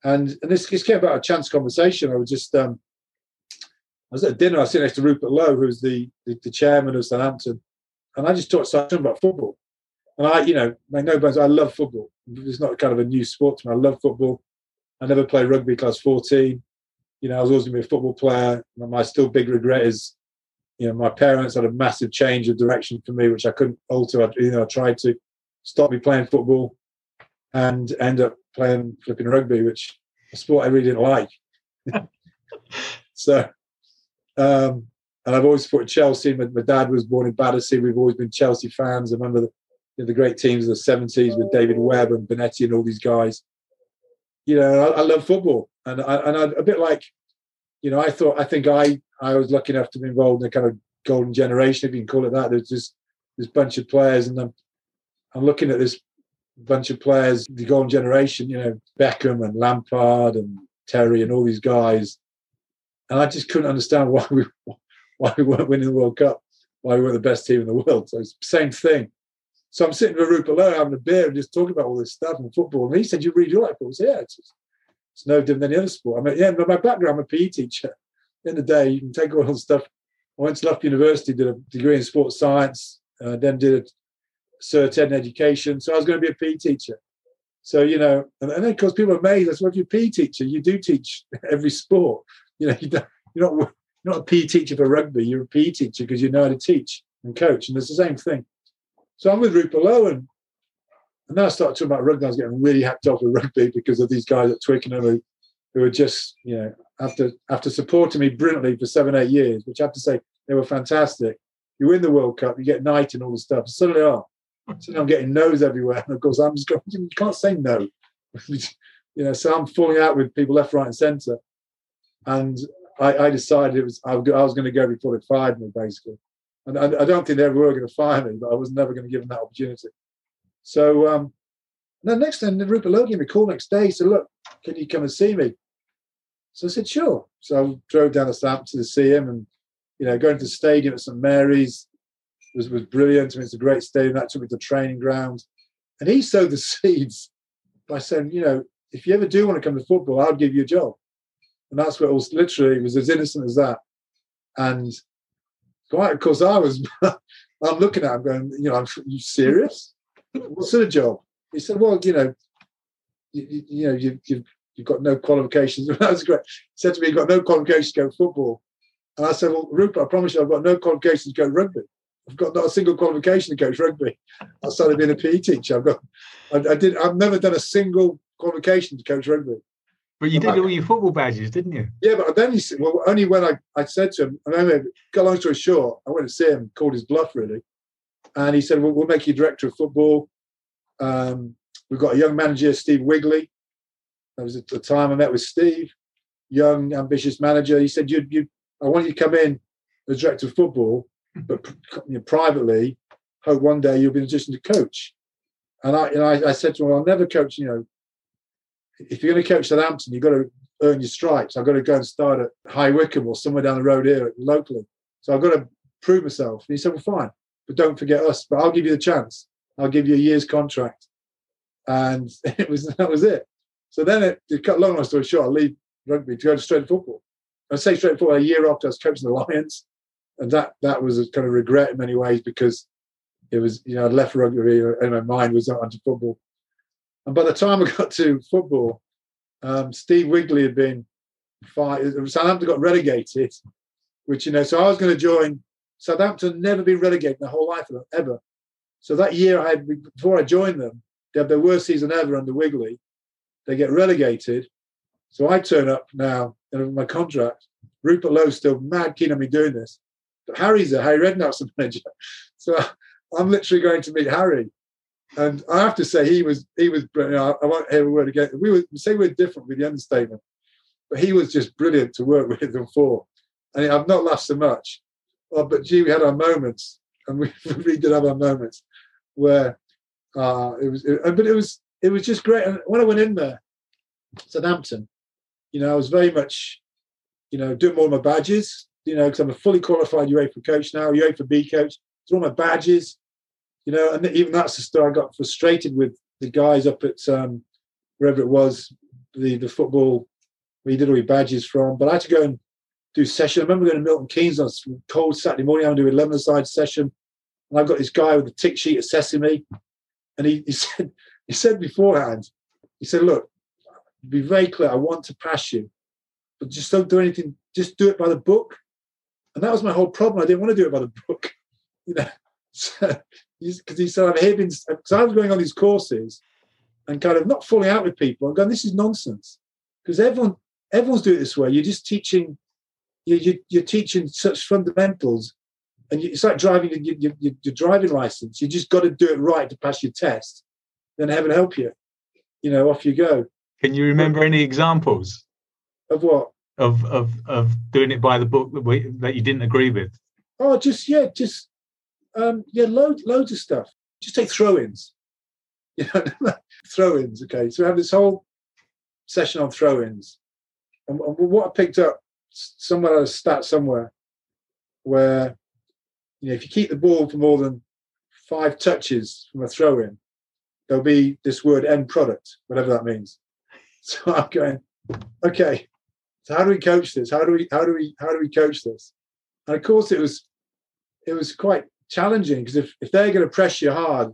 And and this, this came about a chance conversation. I was just um, I was at dinner. I was sitting next to Rupert Lowe, who's the, the, the chairman of Southampton, and I just talked talking about football. And I, you know, my no bones, I love football. It's not kind of a new sport to me. I love football. I never played rugby was 14 you know, I was always going to be a football player. My still big regret is, you know, my parents had a massive change of direction for me, which I couldn't alter. I, you know, I tried to stop me playing football and end up playing flipping rugby, which a sport I really didn't like. so, um, and I've always supported Chelsea. My, my, dad was born in Battersea. We've always been Chelsea fans. I remember the, you know, the great teams of the 70s with David Webb and Bonetti and all these guys. You know, I, I love football and I, and a bit like, you know, I thought I think I I was lucky enough to be involved in the kind of golden generation, if you can call it that. There's just this bunch of players, and I'm I'm looking at this bunch of players, the golden generation, you know, Beckham and Lampard and Terry and all these guys, and I just couldn't understand why we why we weren't winning the World Cup, why we weren't the best team in the world. So it's the same thing. So I'm sitting with Rupert Lowe having a beer and just talking about all this stuff and football. And he said, "You read your life?" I said, "Yeah, it's it's no different than any other sport. I mean, yeah, my background, I'm a PE teacher. In the day, you can take all the stuff. I went to Loughborough University, did a degree in sports science, uh, then did a cert in education. So I was going to be a PE teacher. So, you know, and, and then of course people are amazed. That's what you're a PE teacher. You do teach every sport. You know, you don't, you're not you're not a PE teacher for rugby. You're a PE teacher because you know how to teach and coach. And it's the same thing. So I'm with Rupert Lowe and and then I started talking about rugby. I was getting really hacked off with rugby because of these guys at Twickenham who, who were just, you know, after after supporting me brilliantly for seven, eight years, which I have to say they were fantastic. You win the World Cup, you get knight and all the stuff. Suddenly, oh, suddenly I'm getting no's everywhere. And of course, I'm just going, you can't say no. you know, so I'm falling out with people left, right, and centre. And I, I decided it was I was going to go before they fired me, basically. And I, don't think they were going to fire me, but I was never going to give them that opportunity. So um, the next thing, Rupert Lowe gave me a call next day. He said, "Look, can you come and see me?" So I said, "Sure." So I drove down to Southampton to see him, and you know, going to the stadium at St Mary's was was brilliant. I mean, it's a great stadium. That took me to the training ground, and he sowed the seeds by saying, "You know, if you ever do want to come to football, I'll give you a job." And that's what it was. Literally, it was as innocent as that. And quite, of course, I was. I'm looking at him going, "You know, are you serious?" what sort of job? He said, well, you know, you, you know, you, you've, you've got no qualifications. that was great. He said to me, you've got no qualifications to go football. And I said, well, Rupert, I promise you, I've got no qualifications to go rugby. I've got not a single qualification to coach rugby. I started being a PE teacher. I've got, I, I, did, I've never done a single qualification to coach rugby. But you did all your football badges, didn't you? Yeah, but then he said, well, only when I, I said to him, I remember, got long story short, I went to see him, called his bluff really and he said, well, "We'll make you director of football." Um, we've got a young manager, Steve Wigley. That was at the time I met with Steve, young, ambitious manager. He said, "You, you, I want you to come in as director of football, but you know, privately, hope one day you'll be in a position to coach." And I, and I, I said to him, "I'll never coach. You know, if you're going to coach Southampton, you've got to earn your stripes. I've got to go and start at High Wycombe or somewhere down the road here locally. So I've got to prove myself. And he said, well, fine, but don't forget us. But I'll give you the chance. I'll give you a year's contract. And it was that was it. So then, it, to cut long story short, I leave rugby to go straight to football. I say straight football. A year after I was coaching the Lions, and that that was a kind of regret in many ways because it was you know I'd left rugby and my mind was not onto football. And by the time I got to football, um, Steve Wigley had been fired. Southampton got relegated, which you know. So I was going to join Southampton. Never been relegated in their whole life ever. So that year, I had before I joined them, they had their worst season ever under Wigley. They get relegated. So I turn up now in my contract. Rupert Lowe's still mad keen on me doing this. But Harry's there, Harry Redknapp's the manager. So I'm literally going to meet Harry. And I have to say, he was he was brilliant. I won't hear a word again. We would say we're different with the understatement, but he was just brilliant to work with and for. And I've not laughed so much. Oh, but gee, we had our moments, and we really did have our moments where uh, it was. It, but it was it was just great. And when I went in there, Southampton, you know, I was very much, you know, doing all my badges. You know, because I'm a fully qualified UEFA coach now, UEFA B coach. It's all my badges you know, and even that's the story. I got frustrated with the guys up at um, wherever it was, the the football where did all your badges from. But I had to go and do session. I remember going to Milton Keynes on a cold Saturday morning. I'm doing 11 side session, and I've got this guy with a tick sheet assessing me, and he, he said he said beforehand, he said, "Look, be very clear. I want to pass you, but just don't do anything. Just do it by the book." And that was my whole problem. I didn't want to do it by the book, you know. So because he said, I'm here because I was going on these courses and kind of not falling out with people. I'm going, this is nonsense because everyone everyone's doing it this way. You're just teaching, you, are teaching such fundamentals, and you, it's like driving your, your, your driving license. You just got to do it right to pass your test. Then heaven help you. You know, off you go. Can you remember any examples of what? Of of of doing it by the book that we, that you didn't agree with? Oh, just yeah, just um, yeah, loads, loads of stuff. Just take throw-ins. You know, throw-ins. Okay, so we have this whole session on throw-ins, and, and what I picked up somewhere, a stat somewhere, where you know if you keep the ball for more than five touches from a throw-in, there'll be this word end product, whatever that means. So I'm going, okay. So how do we coach this? How do we how do we how do we coach this? And of course, it was it was quite challenging because if, if they're going to press you hard,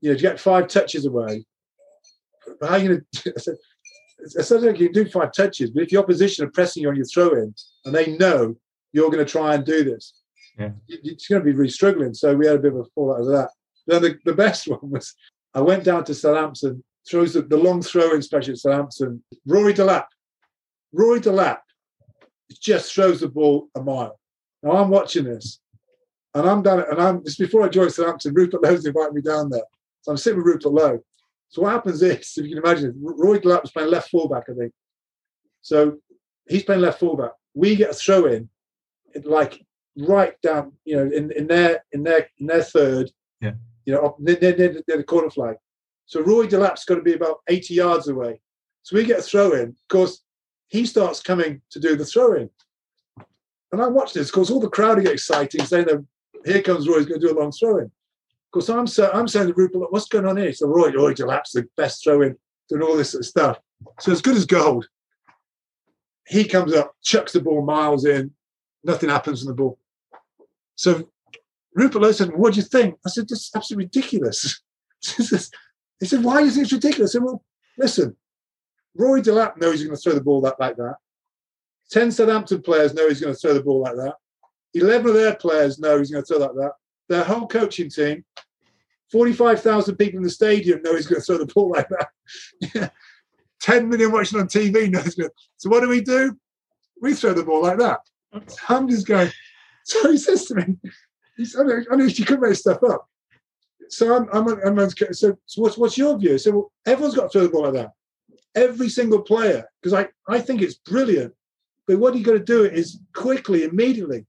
you know, to get five touches away, how are you going to? I said, you can do five touches, but if your opposition are pressing you on your throw in and they know you're going to try and do this, yeah. it's going to be really struggling. So we had a bit of a fallout of that. Then the, the best one was I went down to Southampton, throws the, the long throw in special at Southampton. Rory Delap, Rory Delap just throws the ball a mile. Now I'm watching this and I'm down, and I'm just before I joined Southampton, Rupert Lowe's invited me down there. So I'm sitting with Rupert Lowe. So what happens is, if you can imagine, Roy was playing left fullback, I think. So he's playing left fullback. We get a throw in, like right down, you know, in, in their in their in their third, yeah, you know, near, near, near, near the corner flag. So Roy Delap's got to be about 80 yards away. So we get a throw in. Of course, he starts coming to do the throw in. And I watch this. Of course, all the crowd get excited, saying they're here comes Roy, he's going to do a long throw in. Because I'm, so, I'm saying to Rupert, what's going on here? So Roy, Roy Delap's the best throw in, doing all this sort of stuff. So as good as gold. He comes up, chucks the ball miles in, nothing happens from the ball. So Rupert Lowe said, What do you think? I said, This is absolutely ridiculous. he said, Why is this ridiculous? I said, Well, listen, Roy Delap knows he's going to throw the ball that like that. 10 Southampton players know he's going to throw the ball like that. 11 of their players know he's going to throw like that. Their whole coaching team, 45,000 people in the stadium know he's going to throw the ball like that. 10 million watching on TV knows good. So what do we do? We throw the ball like that. Just going, so he says to me, he said, I know you could make stuff up. So I'm, I'm, I'm so, so what's, what's your view? So well, everyone's got to throw the ball like that. Every single player, because I, I think it's brilliant. But what you got to do is quickly, immediately.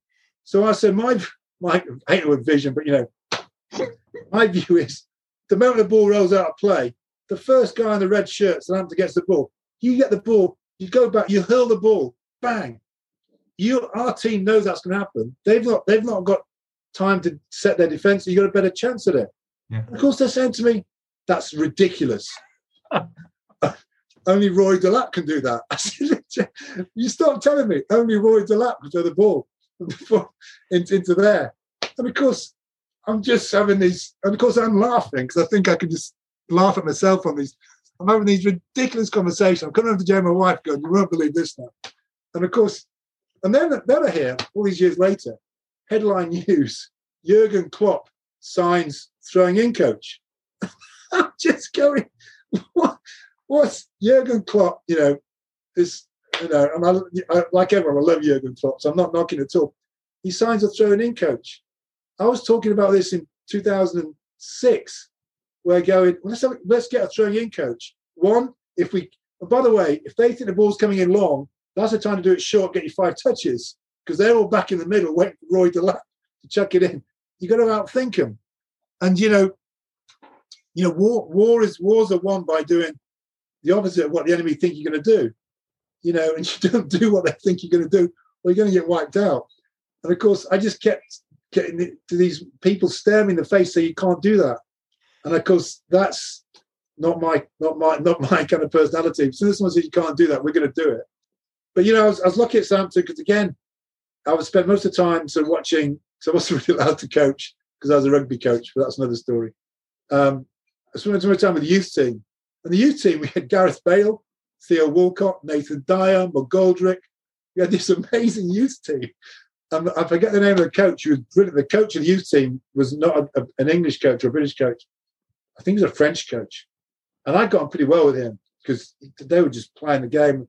So I said, my, my I hate the vision, but you know, my view is the moment the ball rolls out of play, the first guy in the red shirt, Southampton gets the ball, you get the ball You go back, you hurl the ball, bang. You, our team knows that's going to happen. They've not, they've not got time to set their defense. You got a better chance at it. Yeah. Of course, they're saying to me, "That's ridiculous." only Roy Delap can do that. I said, "You stop telling me only Roy Delap can throw the ball into, there." And of course, I'm just having these, and of course, I'm laughing because I think I can just laugh at myself on these. I'm having these ridiculous conversations. I'm coming over to Jay, my wife, going, "You won't believe this now." And of course, and then then I hear all these years later, headline news: Jurgen Klopp signs throwing in coach. I'm just going, what? What's Jurgen Klopp? You know, is you know, and I, I, like everyone, I love Jurgen Klopp, so I'm not knocking at all. He signs a throwing in coach. I was talking about this in 2006. We're going, let's have, let's get a throwing in coach. One, if we, by the way, if they think the ball's coming in long, that's the time to do it short, get you five touches because they're all back in the middle waiting for Roy Delap to chuck it in. You got to outthink them, and you know, you know, war war is wars are won by doing the opposite of what the enemy think you're going to do. You know, and you don't do what they think you're going to do, or you're going to get wiped out. And of course, I just kept getting to these people stare me in the face, say you can't do that. And of course, that's not my not my not my kind of personality. So this one says you can't do that, we're going to do it. But you know, I was, I was lucky at Southampton because again, I would spend most of the time sort of watching. So I wasn't really allowed to coach because I was a rugby coach, but that's another story. Um, I spent my time with the youth team, and the youth team we had Gareth Bale, Theo Walcott, Nathan Dyer, McGoldrick. We had this amazing youth team. Um, I forget the name of the coach. He was brilliant. The coach of the youth team was not a, a, an English coach or a British coach. I think he was a French coach. And I got on pretty well with him because they were just playing the game.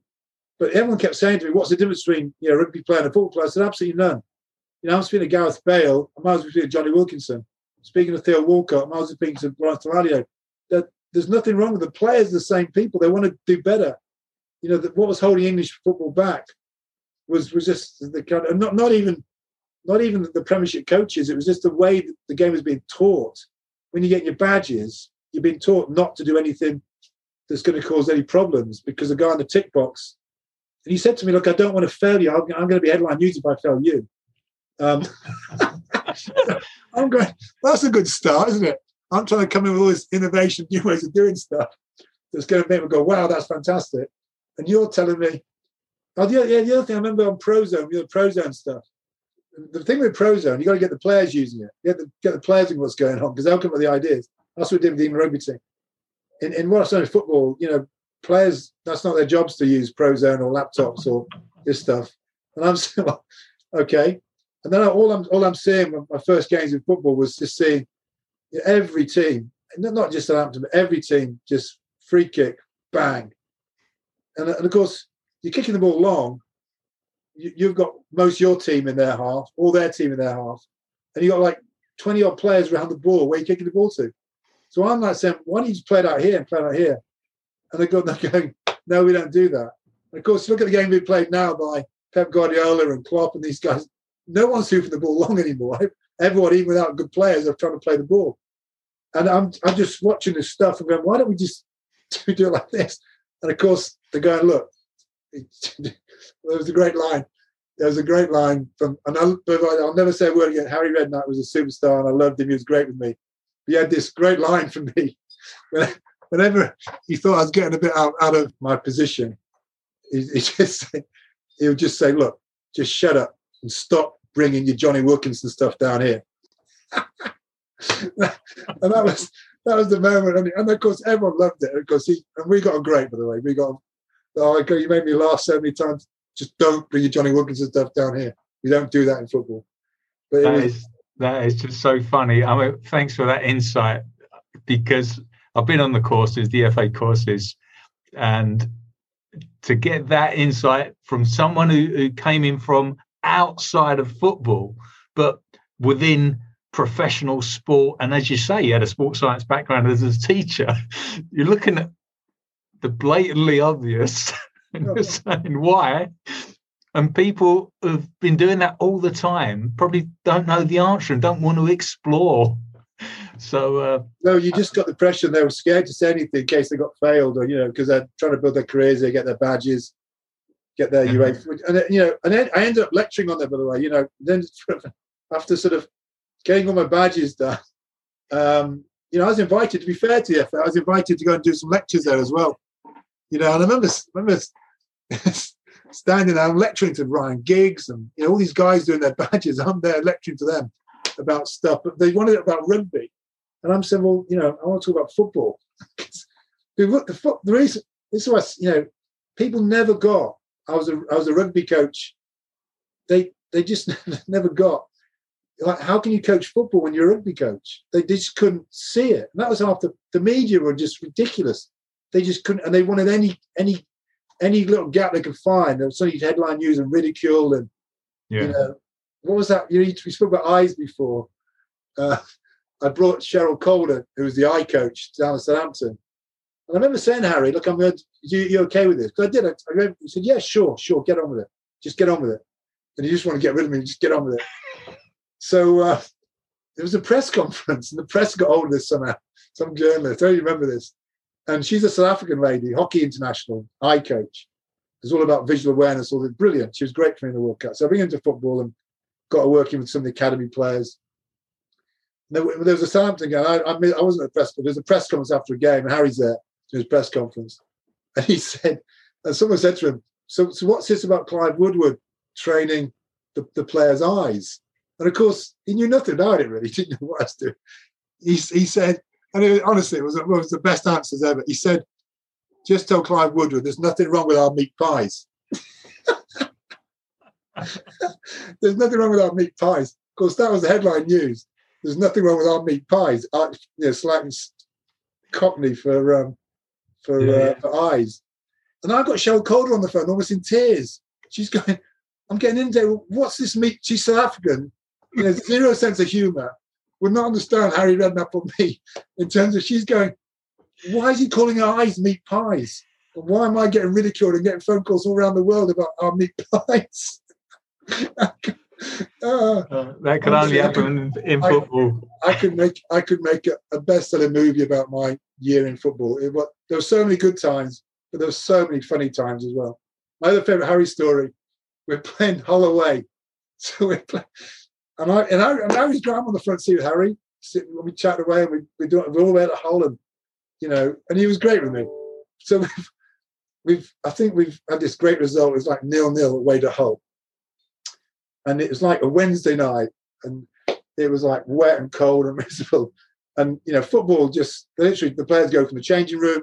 But everyone kept saying to me, what's the difference between you know, rugby player and a football player? I said, absolutely none. You know, I'm speaking to Gareth Bale. I might as well speak to Jonny Wilkinson. Speaking of Theo Walcott, I might as well speak to Brian Taladio. That there's nothing wrong with the players, the same people. They want to do better. You know, the, what was holding English football back was was just the kind of not not even not even the Premiership coaches. It was just the way the game was being taught. When you get your badges, you're being taught not to do anything that's going to cause any problems because the guy in the tick box and he said to me, Look, I don't want to fail you. I'm, I'm going to be headline news if I fail you. Um, I'm going, that's a good start, isn't it? I'm trying to come in with all this innovation, new ways of doing stuff that's going to make me go, wow, that's fantastic. And you're telling me, oh, the, yeah, the other thing I remember on Prozone, you know, Prozone stuff. The thing with Prozone, you got to get the players using it. You have to get the players in what's going on because they'll come up with the ideas. That's what we did with the England rugby team. In, in what I've football, you know, players, that's not their jobs to use Prozone or laptops or this stuff. And I'm saying, okay. And then all I'm all I'm seeing my first games in football was just seeing every team, not just Southampton, but every team just free kick, bang. And, and of course, you're kicking the ball long. You, have got most your team in their half, all their team in their half, and you've got like 20 odd players around the ball. Where you kicking the ball to? So I'm like saying, why don't you just play it out here and play it out here? And they're going, no, we don't do that. And of course, look at the game we played now by Pep Guardiola and Klopp and these guys. No one's hoofing the ball long anymore. Everyone, even without good players, are trying to play the ball. And I'm, I'm just watching this stuff and going, why don't we just do it like this? And of course, they're going, look, there was a great line. There was a great line from, and I'll, I'll never say a word again. Harry Redknapp was a superstar and I loved him. He was great with me. He had this great line from me. Whenever he thought I was getting a bit out, out of my position, he, he just he would just say, look, just shut up and stop bringing your Jonny Wilkinson stuff down here. and that was that was the moment, and, and, of course everyone loved it because he and we got on great. By the way, we got. Oh, you made me laugh so many times. Just don't bring your Jonny Wilkinson stuff down here. We don't do that in football. But that was, is, that is just so funny. I mean, thanks for that insight because I've been on the courses, the FA courses, and to get that insight from someone who, who came in from outside of football, but within professional sport. And as you say, you had a sports science background as a teacher. You're looking at the blatantly obvious and you're saying why. And people who've been doing that all the time probably don't know the answer and don't want to explore. So uh, no, you just got the pressure. They were scared to say anything in case they got failed, or you know, because they're trying to build their careers, they get their badges, get their mm-hmm. UA. And you know, and then I ended up lecturing on there. By the way, you know, then after sort of getting all my badges done, um, you know, I was invited. To be fair to you, I was invited to go and do some lectures there as well. You know, and I remember remember standing there and lecturing to Ryan Giggs and you know all these guys doing their badges. I'm there lecturing to them about stuff, but they wanted it about rugby, and I'm saying, well, you know, I want to talk about football. the, the, the reason this was, you know, people never got. I was a I was a rugby coach. They they just never got like how can you coach football when you're a rugby coach? They just couldn't see it. And that was after the media were just ridiculous. They just couldn't, and they wanted any any any little gap they could find. There was some headline news and ridicule and yeah. you know what was that? You know, we spoke about eyes before. Uh, I brought Sherylle Calder, who was the eye coach down at Southampton. And I remember saying, Harry, look, I'm going you, you okay with this? Because I did. I, I he said, yeah, sure, sure, get on with it. Just get on with it. And you just want to get rid of me, just get on with it. So uh, there was a press conference, and the press got hold of this somehow. Some journalist, I don't remember this. And she's a South African lady, hockey international, eye coach. It's all about visual awareness, all the brilliant. She was great for me in the World Cup. So I bring into football and got her working with some of the academy players. There, was a Southampton game. I, I, I wasn't at press, but there was a press conference after a game, and Harry's there to his press conference. And he said, and someone said to him, So, so what's this about Clive Woodward training the, the players' eyes? And of course, he knew nothing about it really. He didn't know what I was doing. He, he said, and it, honestly, it was, the best answers ever. He said, just tell Clive Woodward there's nothing wrong with our meat pies. there's nothing wrong with our meat pies. Of course, that was the headline news. There's nothing wrong with our meat pies. I, you know, cockney for um, for, yeah. uh, for eyes. And I've got Sherylle Calder on the phone, almost in tears. She's going, I'm getting into what's this meat? She's South African you know, zero sense of humor, would not understand Harry Redknapp or me in terms of she's going, why is he calling her eyes meat pies? Why am I getting ridiculed and getting phone calls all around the world about our meat pies? uh, uh, that could only happen in, in football. I, I, could make I could make a, a best-selling movie about my year in football. It, what, there were so many good times, but there were so many funny times as well. My other favorite Harry story: we're playing Hull away, so we're playing, and I and I and I was driving on the front seat with Harry. Sitting, we chatted away and we we do we all went to Holland, you know, and he was great with me. So we've we've I think we've had this great result. It's like nil nil away to Hull, and it was like a Wednesday night, and it was like wet and cold and miserable. And you know, football just literally the players go from the changing room.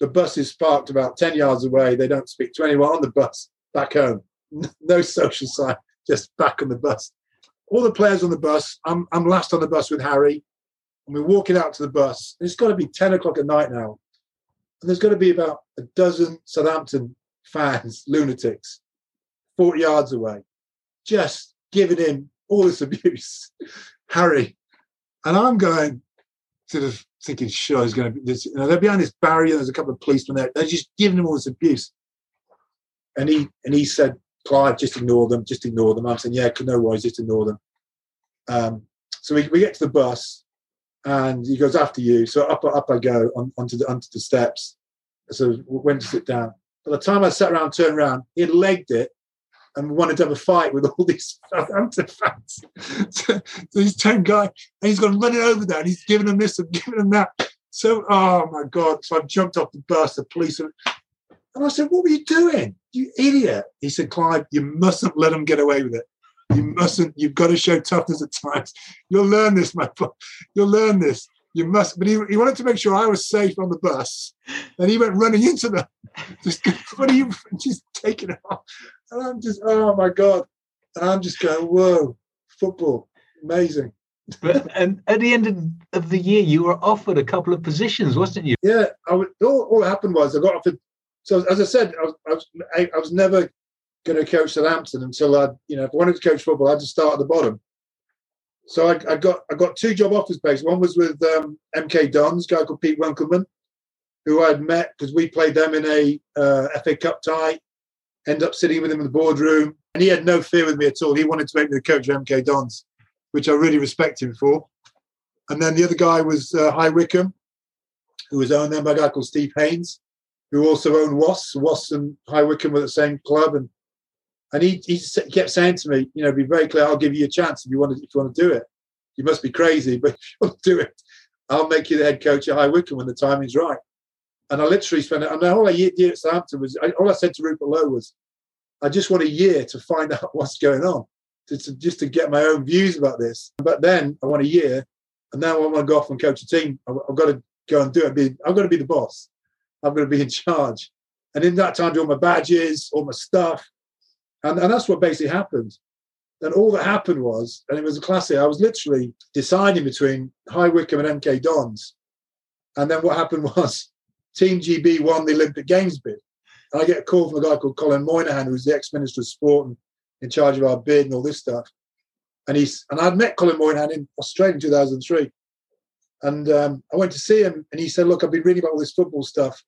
The bus is parked about ten yards away. They don't speak to anyone on the bus back home. No social sign, just back on the bus all the players on the bus. I'm, I'm last on the bus with Harry. And we're walking out to the bus. It's got to be 10 o'clock at night now. And there's got to be about a dozen Southampton fans, lunatics, 40 yards away, just giving him all this abuse. Harry. And I'm going, sort of thinking, sure, he's going to be this. You know, they're behind this barrier. There's a couple of policemen there. They're just giving him all this abuse. And he and he said, Clive, just ignore them, just ignore them. I'm saying, yeah, no worries, just ignore them. Um, so we, we get to the bus and he goes after you. So up up I go on, onto the onto the steps. So went to sit down. By the time I sat around, turned around, he had legged it and wanted to have a fight with all these Southampton fans. so, he's ten guy and he's gone running over there and he's giving them this and giving them that. So oh my god! So I jumped off the bus. The police and I said, "What were you doing?" you idiot. He said, Clive, you mustn't let them get away with it. You mustn't, you've got to show toughness at times. You'll learn this, my boy. You'll learn this. You must, but he, he wanted to make sure I was safe on the bus. And he went running into them. Just, what are you just taking off? And I'm just, oh my God. And I'm just going, whoa, football, amazing. but and at the end of, the year, you were offered a couple of positions, wasn't you? Yeah, I would, all, all that happened was I got offered so as I said, I was, I was, I was never going to coach Southampton until I, you know, if I wanted to coach football, I had to start at the bottom. So I, I got I got two job offers based. One was with um, MK Dons, guy called Pete Winkelman, who I'd met because we played them in a uh, FA Cup tie. End up sitting with him in the boardroom, and he had no fear with me at all. He wanted to make me the coach of MK Dons, which I really respect him for. And then the other guy was uh, High Wycombe, who was owned then by a guy called Steve Hayes who also owned Wasps. Wasps and High Wycombe were the same club, and and he, he kept saying to me, you know, be very clear. I'll give you a chance if you want to if you want to do it. You must be crazy, but if you want to do it, I'll make you the head coach at High Wycombe when the timing's right. And I literally spent. And all I did at Southampton was all I said to Rupert Lowe was, I just want a year to find out what's going on, to, to, just to get my own views about this. But then I want a year, and now I want to go off and coach a team. I've, I've got to go and do it. Be, I'm going to be the boss. I'm going to be in charge. And in that time, do all my badges, all my stuff. And, and that's what basically happened. And all that happened was, and it was a classic, I was literally deciding between High Wycombe and MK Dons. And then what happened was Team GB won the Olympic Games bid. And I get a call from a guy called Colin Moynihan, who's the ex-minister of sport and in charge of our bid and all this stuff. And he's and I'd met Colin Moynihan in Australia in 2003. And um, I went to see him, and he said, "Look, I've been reading about all this football stuff.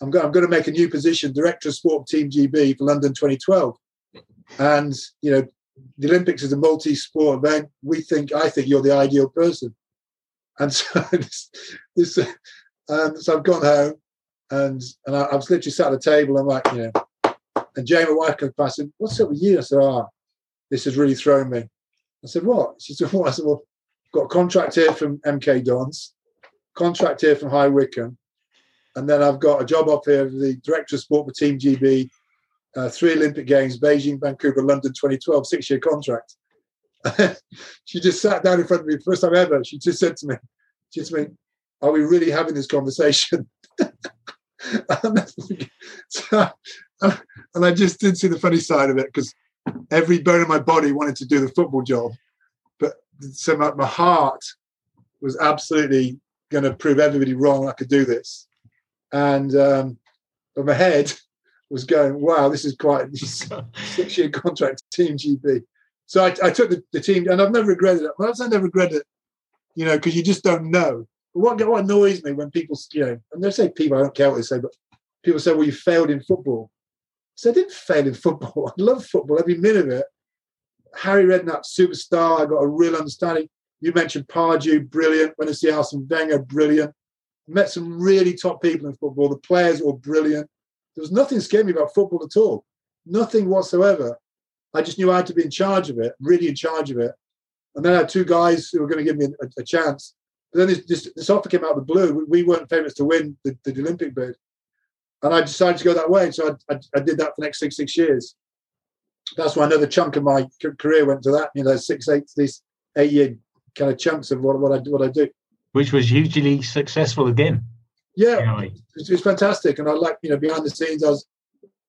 I'm, I'm going to make a new position, director of sport Team GB for London 2012. And you know, the Olympics is a multi-sport event. We think, I think, you're the ideal person. And so, this, this um, so I've gone home, and and I, I, was literally sat at the table. I'm like, you know, and Jane, my wife, comes past and "What's up with you?" I said, "Ah, oh, this has really thrown me." I said, "What?" She said, "What?" I said, "Well." got a contract here from MK Dons, contract here from High Wycombe, and then I've got a job up here the director of sport for Team GB, uh, three Olympic Games, Beijing, Vancouver, London 2012, six year contract. she just sat down in front of me, first time ever. She just said to me, she said to me, Are we really having this conversation? and I just didn't see the funny side of it because every bone in my body wanted to do the football job But so my, my heart was absolutely going to prove everybody wrong. I could do this, and um, but my head was going, "Wow, this is quite this six-year contract Team GB." So I, I took the, the, team, and I've never regretted it. Well, I've never regretted it, you know, because you just don't know. But what, what annoys me when people, you know, and they say people, I don't care what they say, but people say, "Well, you failed in football." So I didn't fail in football. I love football every minute of it. Harry Redknapp, superstar. I got a real understanding. You mentioned Pardew, brilliant. When I see Arsene Wenger, brilliant. Met some really top people in football. The players were brilliant. There was nothing scared me about football at all. Nothing whatsoever. I just knew I had to be in charge of it, really in charge of it. And then I had two guys who were going to give me a, a chance. But then this, this, this, offer came out of the blue. We weren't favourites to win the, the, Olympic bid. And I decided to go that way. So I, I, I did that for the next six, six years that's why another chunk of my career went to that. You know, six, eight, these eight year kind of chunks of what, what I what I do, which was hugely successful again. Yeah, it was, it was fantastic, and I like you know behind the scenes. I was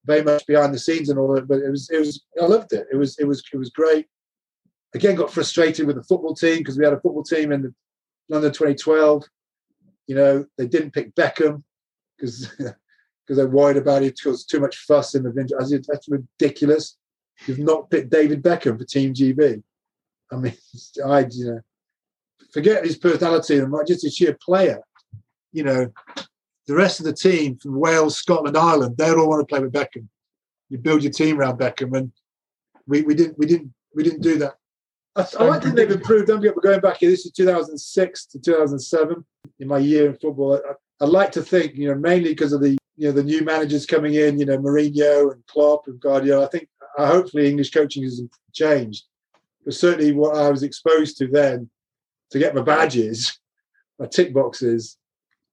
very much behind the scenes and all that, but it was it was I loved it. It was it was it was great. Again, got frustrated with the football team because we had a football team in the London 2012. You know, they didn't pick Beckham because because they're worried about it because too much fuss in the vintage. That's ridiculous. You've not picked David Beckham for Team GB. I mean, I you know, forget his personality and just a sheer player. You know, the rest of the team from Wales, Scotland, Ireland, they all want to play with Beckham. You build your team around Beckham, and we, we didn't we didn't we didn't do that. I, I think they've improved. Don't we're going back here. This is 2006 to 2007 in my year in football. I, I like to think, you know, mainly because of the you know the new managers coming in, you know, Mourinho and Klopp and Guardiola. I think uh, hopefully English coaching has changed. But certainly what I was exposed to then to get my badges, my tick boxes,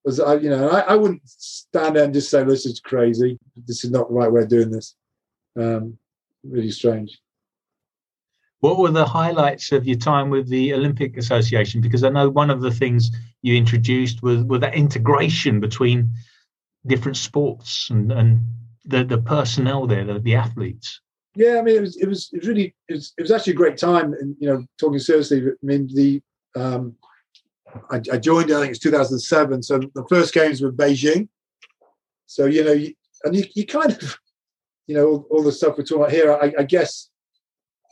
was I, you know, I, I, wouldn't stand there and just say, "This is crazy. This is not the right way of doing this." Um, really strange. What were the highlights of your time with the Olympic Association? Because I know one of the things you introduced was, was that integration between different sports and, and the, the personnel there, the, the athletes. Yeah, I mean, it was it was, it was really it was, it was actually a great time. And you know, talking seriously, I mean, the um, I, I, joined. I think it's 2007. So the first games were Beijing. So you know, and you, you kind of, you know, all, all, the stuff we're talking about here. I, I guess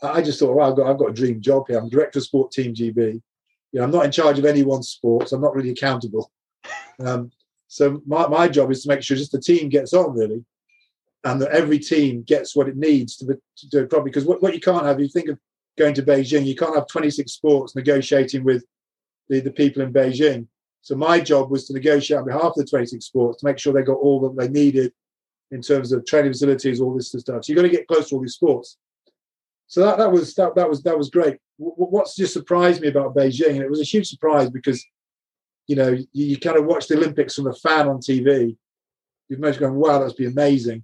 I just thought, well, I've got I've got a dream job here. I'm director of sport team GB. You know, I'm not in charge of anyone's sports. I'm not really accountable. Um, so my, my job is to make sure just the team gets on really and that every team gets what it needs to, to do it properly. Because what, what you can't have, you think of going to Beijing, you can't have 26 sports negotiating with the, the people in Beijing. So my job was to negotiate on behalf of the 26 sports to make sure they got all that they needed in terms of training facilities, all this stuff. So you've got to get close to all these sports. So that, that was that, that was that was great. What's just surprised me about Beijing, and it was a huge surprise because you know you, you kind of watch the Olympics from a fan on TV. You've most going, wow, that's be amazing.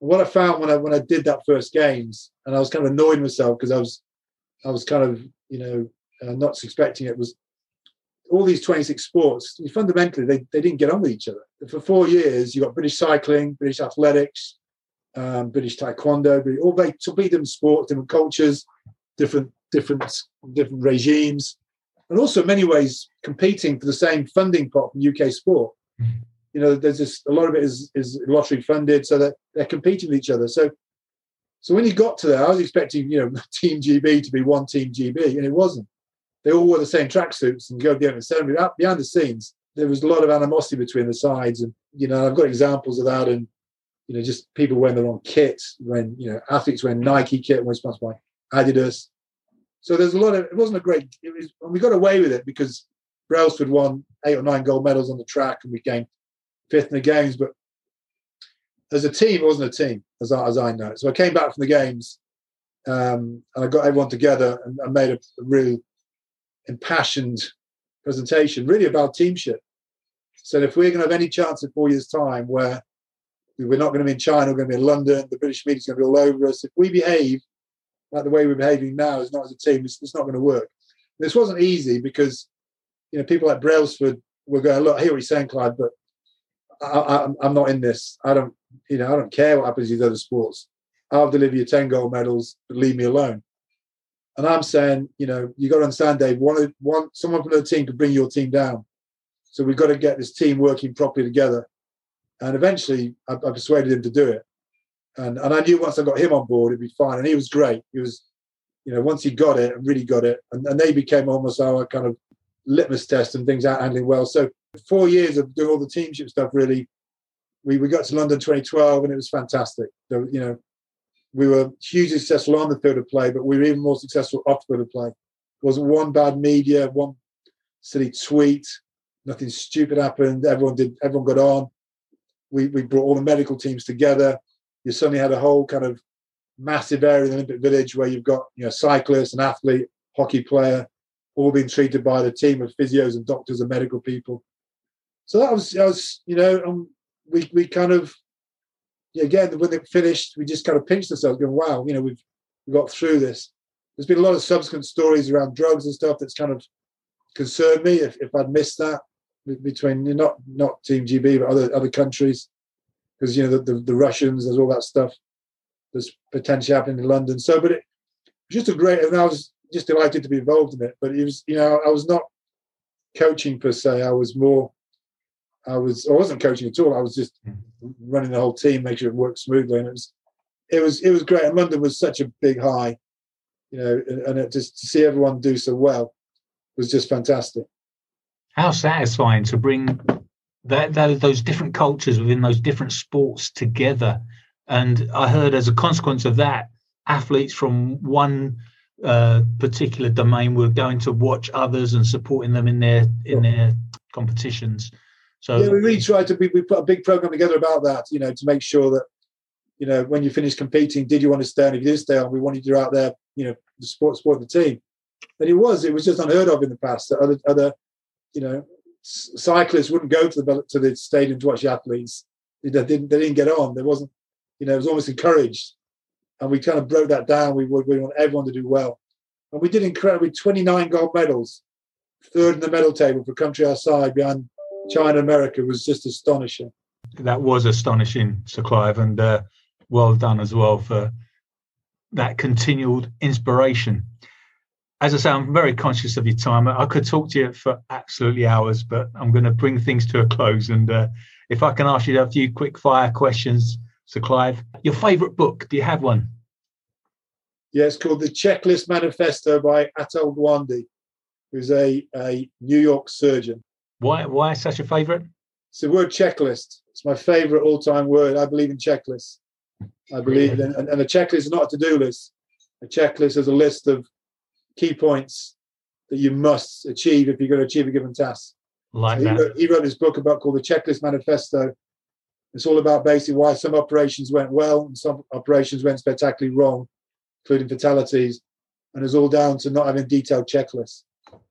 And what I found when I when I did that first games, and I was kind of annoyed myself because I was I was kind of you know uh, not expecting it was all these 26 sports, fundamentally, they, they didn't get on with each other. For four years, you got British cycling, British athletics, um, British taekwondo, all they completely different sports, different cultures, different different different regimes, and also in many ways competing for the same funding pot from UK sport. Mm-hmm. You know, there's just a lot of it is is lottery funded, so that they're competing with each other. So, so when you got to there, I was expecting you know Team GB to be one Team GB, and it wasn't they all wore the same tracksuits and go to the ceremony. Behind the scenes, there was a lot of animosity between the sides, and you know I've got examples of that, and you know just people wearing the wrong kit when you know athletes wearing Nike kit when sponsored by Adidas. So there's a lot of it wasn't a great. It was, and we got away with it because Brailsford won eight or nine gold medals on the track, and we came fifth in the games. But as a team, it wasn't a team, as I, as I know. So I came back from the games, um, and I got everyone together and, and made a, a impassioned presentation, really about teamship. So if we're going to have any chance in four years' time where we're not going to be in China, we're going to be in London, the British media's going to be all over us. If we behave like the way we're behaving now, is not as a team, it's, it's not going to work. This wasn't easy because you know people like Brailsford were going, look, I hear what you're saying, Clyde, but I, am not in this. I don't, you know, I don't care what happens in other sports. I'll deliver you 10 gold medals, but leave me alone. And I'm saying, you know, you got to understand, Dave. One, one, someone from the team could bring your team down. So we've got to get this team working properly together. And eventually, I, I persuaded him to do it. And and I knew once I got him on board, it'd be fine. And he was great. He was, you know, once he got it and really got it, and, and they became almost our kind of litmus test and things out handling well. So four years of doing all the teamship stuff, really, we, we got to London 2012 and it was fantastic. So, you know, we were hugely successful on the field of play, but we were even more successful off the field of play. There wasn't one bad media, one silly tweet, nothing stupid happened. Everyone did. Everyone got on. We we brought all the medical teams together. You suddenly had a whole kind of massive area in the Olympic Village where you've got you know cyclists, an athlete, hockey player, all being treated by the team of physios and doctors and medical people. So that was, that was you know, um, we we kind of again, when they finished, we just kind of pinched ourselves, going, "Wow, you know, we've we got through this." There's been a lot of subsequent stories around drugs and stuff that's kind of concerned me if, if I'd missed that between not not Team GB but other other countries because you know the, the, the Russians, there's all that stuff that's potentially happening in London. So, but it was just a great, and I was just delighted to be involved in it. But it was, you know, I was not coaching per se. I was more I was I wasn't coaching at all. I was just mm-hmm. running the whole team, making sure it worked smoothly, and it was it was it was great. And London was such a big high, you know, and, and it just to see everyone do so well was just fantastic. How satisfying to bring that, that those different cultures within those different sports together. And I heard as a consequence of that, athletes from one uh, particular domain were going to watch others and supporting them in their in their competitions. So yeah, we really tried to. We, we put a big program together about that. You know, to make sure that you know when you finish competing, did you want to stay on? If you did stay on, we wanted you out there. You know, the sport, sport the team. And it was. It was just unheard of in the past. That other, other, you know, cyclists wouldn't go to the to the stadium to watch the athletes. They didn't. They didn't get on. There wasn't. You know, it was almost encouraged. And we kind of broke that down. We would. We want everyone to do well. And we did incredibly. 29 gold medals, third in the medal table for country outside behind China America was just astonishing. That was astonishing, Sir Clive, and uh, well done as well for that continued inspiration. As I say, I'm very conscious of your time. I could talk to you for absolutely hours, but I'm going to bring things to a close. And uh, if I can ask you a few quick fire questions, Sir Clive, your favourite book? Do you have one? Yeah, it's called The Checklist Manifesto by Atul Gawande, who's a, a New York surgeon. Why why such a favourite? It's the word checklist. It's my favourite all-time word. I believe in checklists. I believe in, and, and a checklist is not a to-do list. A checklist is a list of key points that you must achieve if you're going to achieve a given task. Like So he, that. wrote, he wrote this book about called the Checklist Manifesto. It's all about basically why some operations went well and some operations went spectacularly wrong, including fatalities, and it's all down to not having detailed checklists.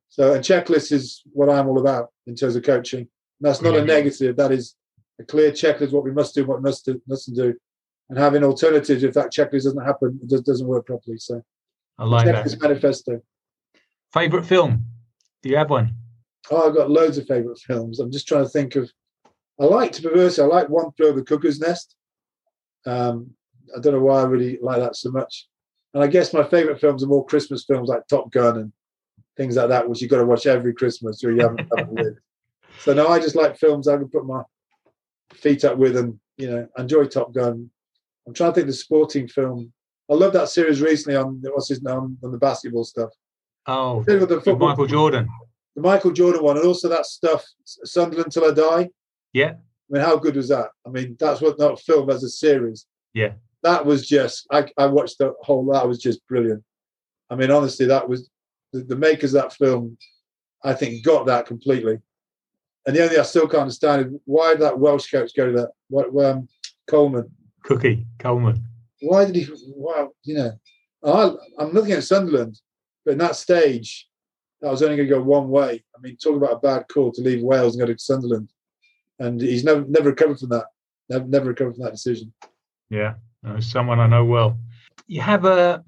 So a checklist is what I'm all about in terms of coaching. And that's not a Mhm. negative. That is a clear checklist what we must do, what we must do, mustn't do, and having alternatives if that checklist doesn't happen, it doesn't work properly. So I like that. manifesto. Favorite film? Do you have one? Oh, I've got loads of favourite films. I'm just trying to think of. I like to perverse. I like One Flew Over the Cuckoo's Nest. Um, I don't know why I really like that so much. And I guess my favourite films are more Christmas films like Top Gun and things like that, which you've got to watch every Christmas or you haven't. So no, I just like films I can put my feet up with and you know enjoy Top Gun. I'm trying to think of the sporting film. I love that series recently on what's his name on the basketball stuff. Oh, of the football Michael Jordan. the Michael Jordan one, and also that stuff, Sunderland Till I Die. Yeah. I mean, how good was that? I mean, that's what not film as a series. Yeah. That was just, I, I watched the whole, that was just brilliant. I mean, honestly, that was the, the makers of that film, I think, got that completely. And the only thing I still can't understand is why did that Welsh coach go to that? What, um, Coleman? Cookie Coleman. Why did he? Wow, you know, I, I'm looking at Sunderland, but in that stage, that was only going to go one way. I mean, talk about a bad call to leave Wales and go to Sunderland, and he's never never recovered from that. Never never recovered from that decision. Yeah, someone I know well. You have a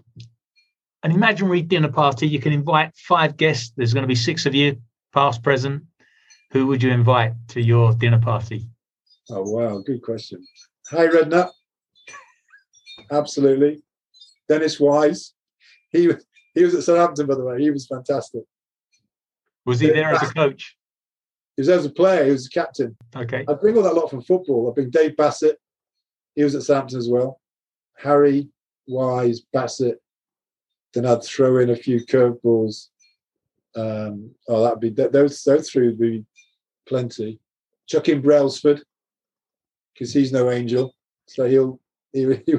an imaginary dinner party. You can invite five guests. There's going to be six of you, past, present. Who would you invite to your dinner party? Oh wow, good question. Harry Redknapp. Absolutely. Dennis Wise. He was he was at Southampton, by the way. He was fantastic. Was he there as a coach? He was as a player. He was a captain. Okay. I bring all that lot from football. I bring Dave Bassett. He was at Southampton as well. Harry, Wise, Bassett. Then I'd throw in a few curveballs. Um, oh, that'd be th- those those three would be plenty. Chuck in Brailsford because he's no angel, so he'll he, he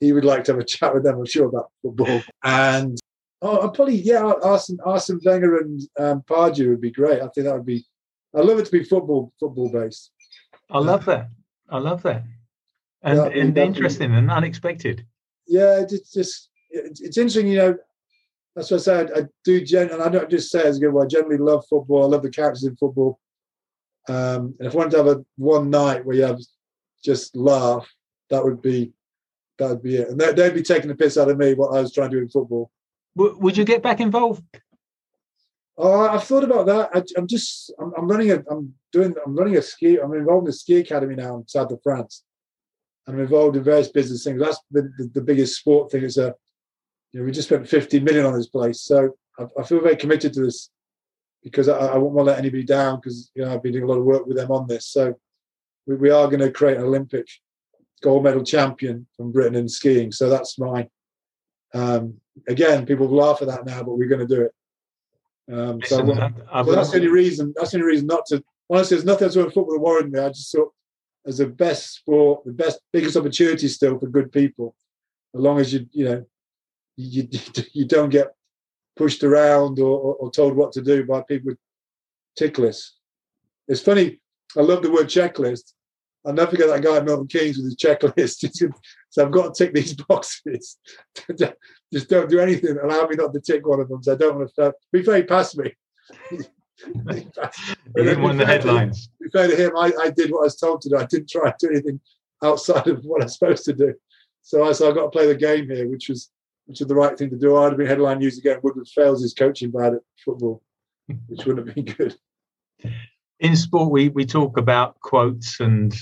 he would like to have a chat with them. I'm sure about football. And oh, I'd probably yeah, Arsene Arsene Wenger and um, Pardew would be great. I think that would be. I love it to be football football based. I love that. I love that. And, That'd and interesting and unexpected. yeah, it's just it's, it's interesting. You know, that's what I said. I do gen, and I don't just say it as a good. I generally love football. I love the characters in football. Um, and if I wanted to have a one night where you have just laugh, that would be that would be it. And they, they'd be taking the piss out of me what I was trying to do in football. Would you get back involved? Oh, I've thought about that. I, I'm just I'm, I'm running a I'm doing I'm running a ski. I'm involved in a ski academy now in south of France. And I'm involved in various business things. That's the, the, the biggest sport thing. Is a you know we just spent 50 million on this place, so I, I feel very committed to this because I, I won't want to let anybody down because you know I've been doing a lot of work with them on this. So we, we are going to create an Olympic gold medal champion from Britain in skiing. So that's my um, again people laugh at that now, but we're going to do it. Um, so Listen, I- I so that's the only reason. That's the only reason not to. Honestly, there's nothing else about football that worried me. I just thought as the best sport, the best, biggest opportunity still for good people, as long as you, you know, you you don't get pushed around or, or, or told what to do by people with tick lists. It's funny. I love the word checklist. I'll never forget that guy at Milton Keynes with his checklist. so I've got to tick these boxes. Just don't do anything. Allow me not to tick one of them. So I don't want to be very past me. You didn't want the headlines. To be fair to him, I, I did what I was told to do. I didn't try to do anything outside of what I was supposed to do. So I said, I've got to play the game here, which was which is the right thing to do. I'd have been headline news again. Woodward fails his coaching bad at football, which wouldn't have been good. In sport, we, we talk about quotes and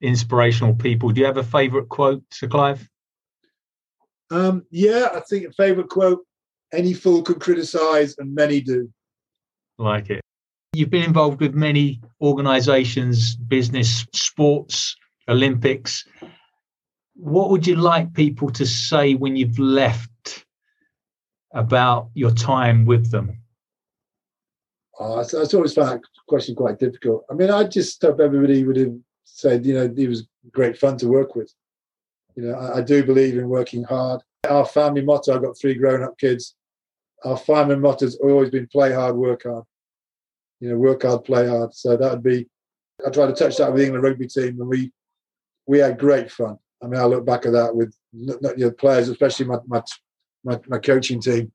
inspirational people. Do you have a favourite quote, Sir Clive? Um, yeah, I think a favourite quote: "Any fool can criticise, and many do." Like it. You've been involved with many organisations, business, sports, Olympics. What would you like people to say when you've left about your time with them? Oh, I, always found that question quite difficult. I mean, I just hope everybody would have said, you know, it was great fun to work with. You know, I, I do believe in working hard. Our family motto, I've got three grown up kids. Our family motto has always been play hard, work hard. You know, work hard, play hard. So that would be. I tried to touch that with the England rugby team, and we we had great fun. I mean, I look back at that with you know, players, especially my, my my my coaching team.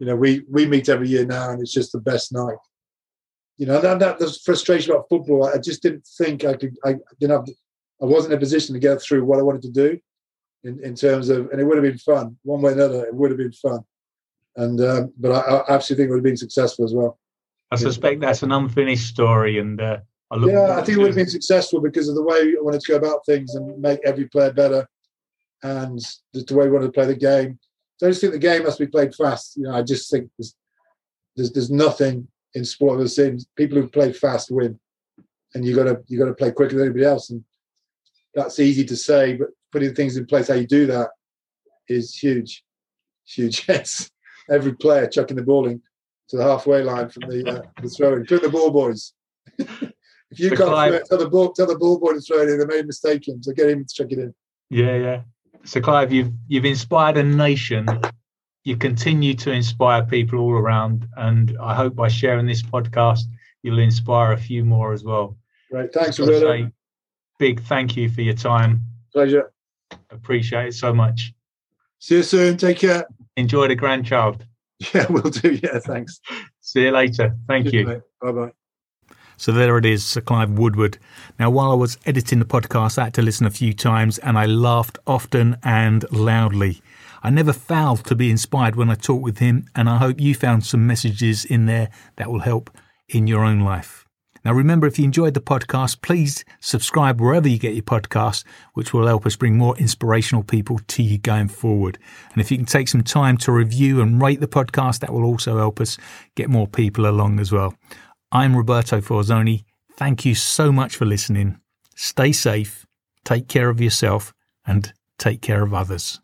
You know, we we meet every year now, and it's just the best night. You know, that, that there's frustration about football. I just didn't think I could. I didn't have. I wasn't in a position to get through what I wanted to do, in, in terms of, and it would have been fun one way or another. It would have been fun, and um, but I, I absolutely think it would have been successful as well. I suspect that's an unfinished story, and uh, I yeah, I think it would have been successful because of the way I wanted to go about things and make every player better, and the, the way we wanted to play the game. So I just think the game must be played fast. You know, I just think there's there's, there's nothing in sport that seems people who play fast win, and you got to you got to play quicker than anybody else, and that's easy to say, but putting things in place how you do that is huge, huge. Yes, every player chucking the ball in to the halfway line from the uh, the throwing. Put the ball, boys. if you can't it, tell the ball tell the ball boy to throw it in. They made a mistake in, so get him to check it in. Yeah, yeah. So Clive, you've you've inspired a nation. You continue to inspire people all around, and I hope by sharing this podcast, you'll inspire a few more as well. Right. Thanks, Roberto. Big thank you for your time. Pleasure. Appreciate it so much. See you soon. Take care. Enjoy the grandchild. Yeah, we'll do. Yeah, thanks. See you later. Thank you. Bye bye. So there it is, Sir Clive Woodward. Now, while I was editing the podcast, I had to listen a few times and I laughed often and loudly. I never failed to be inspired when I talked with him, and I hope you found some messages in there that will help in your own life. Now, remember, if you enjoyed the podcast, please subscribe wherever you get your podcasts, which will help us bring more inspirational people to you going forward. And if you can take some time to review and rate the podcast, that will also help us get more people along as well. I'm Roberto Forzoni. Thank you so much for listening. Stay safe, take care of yourself, and take care of others.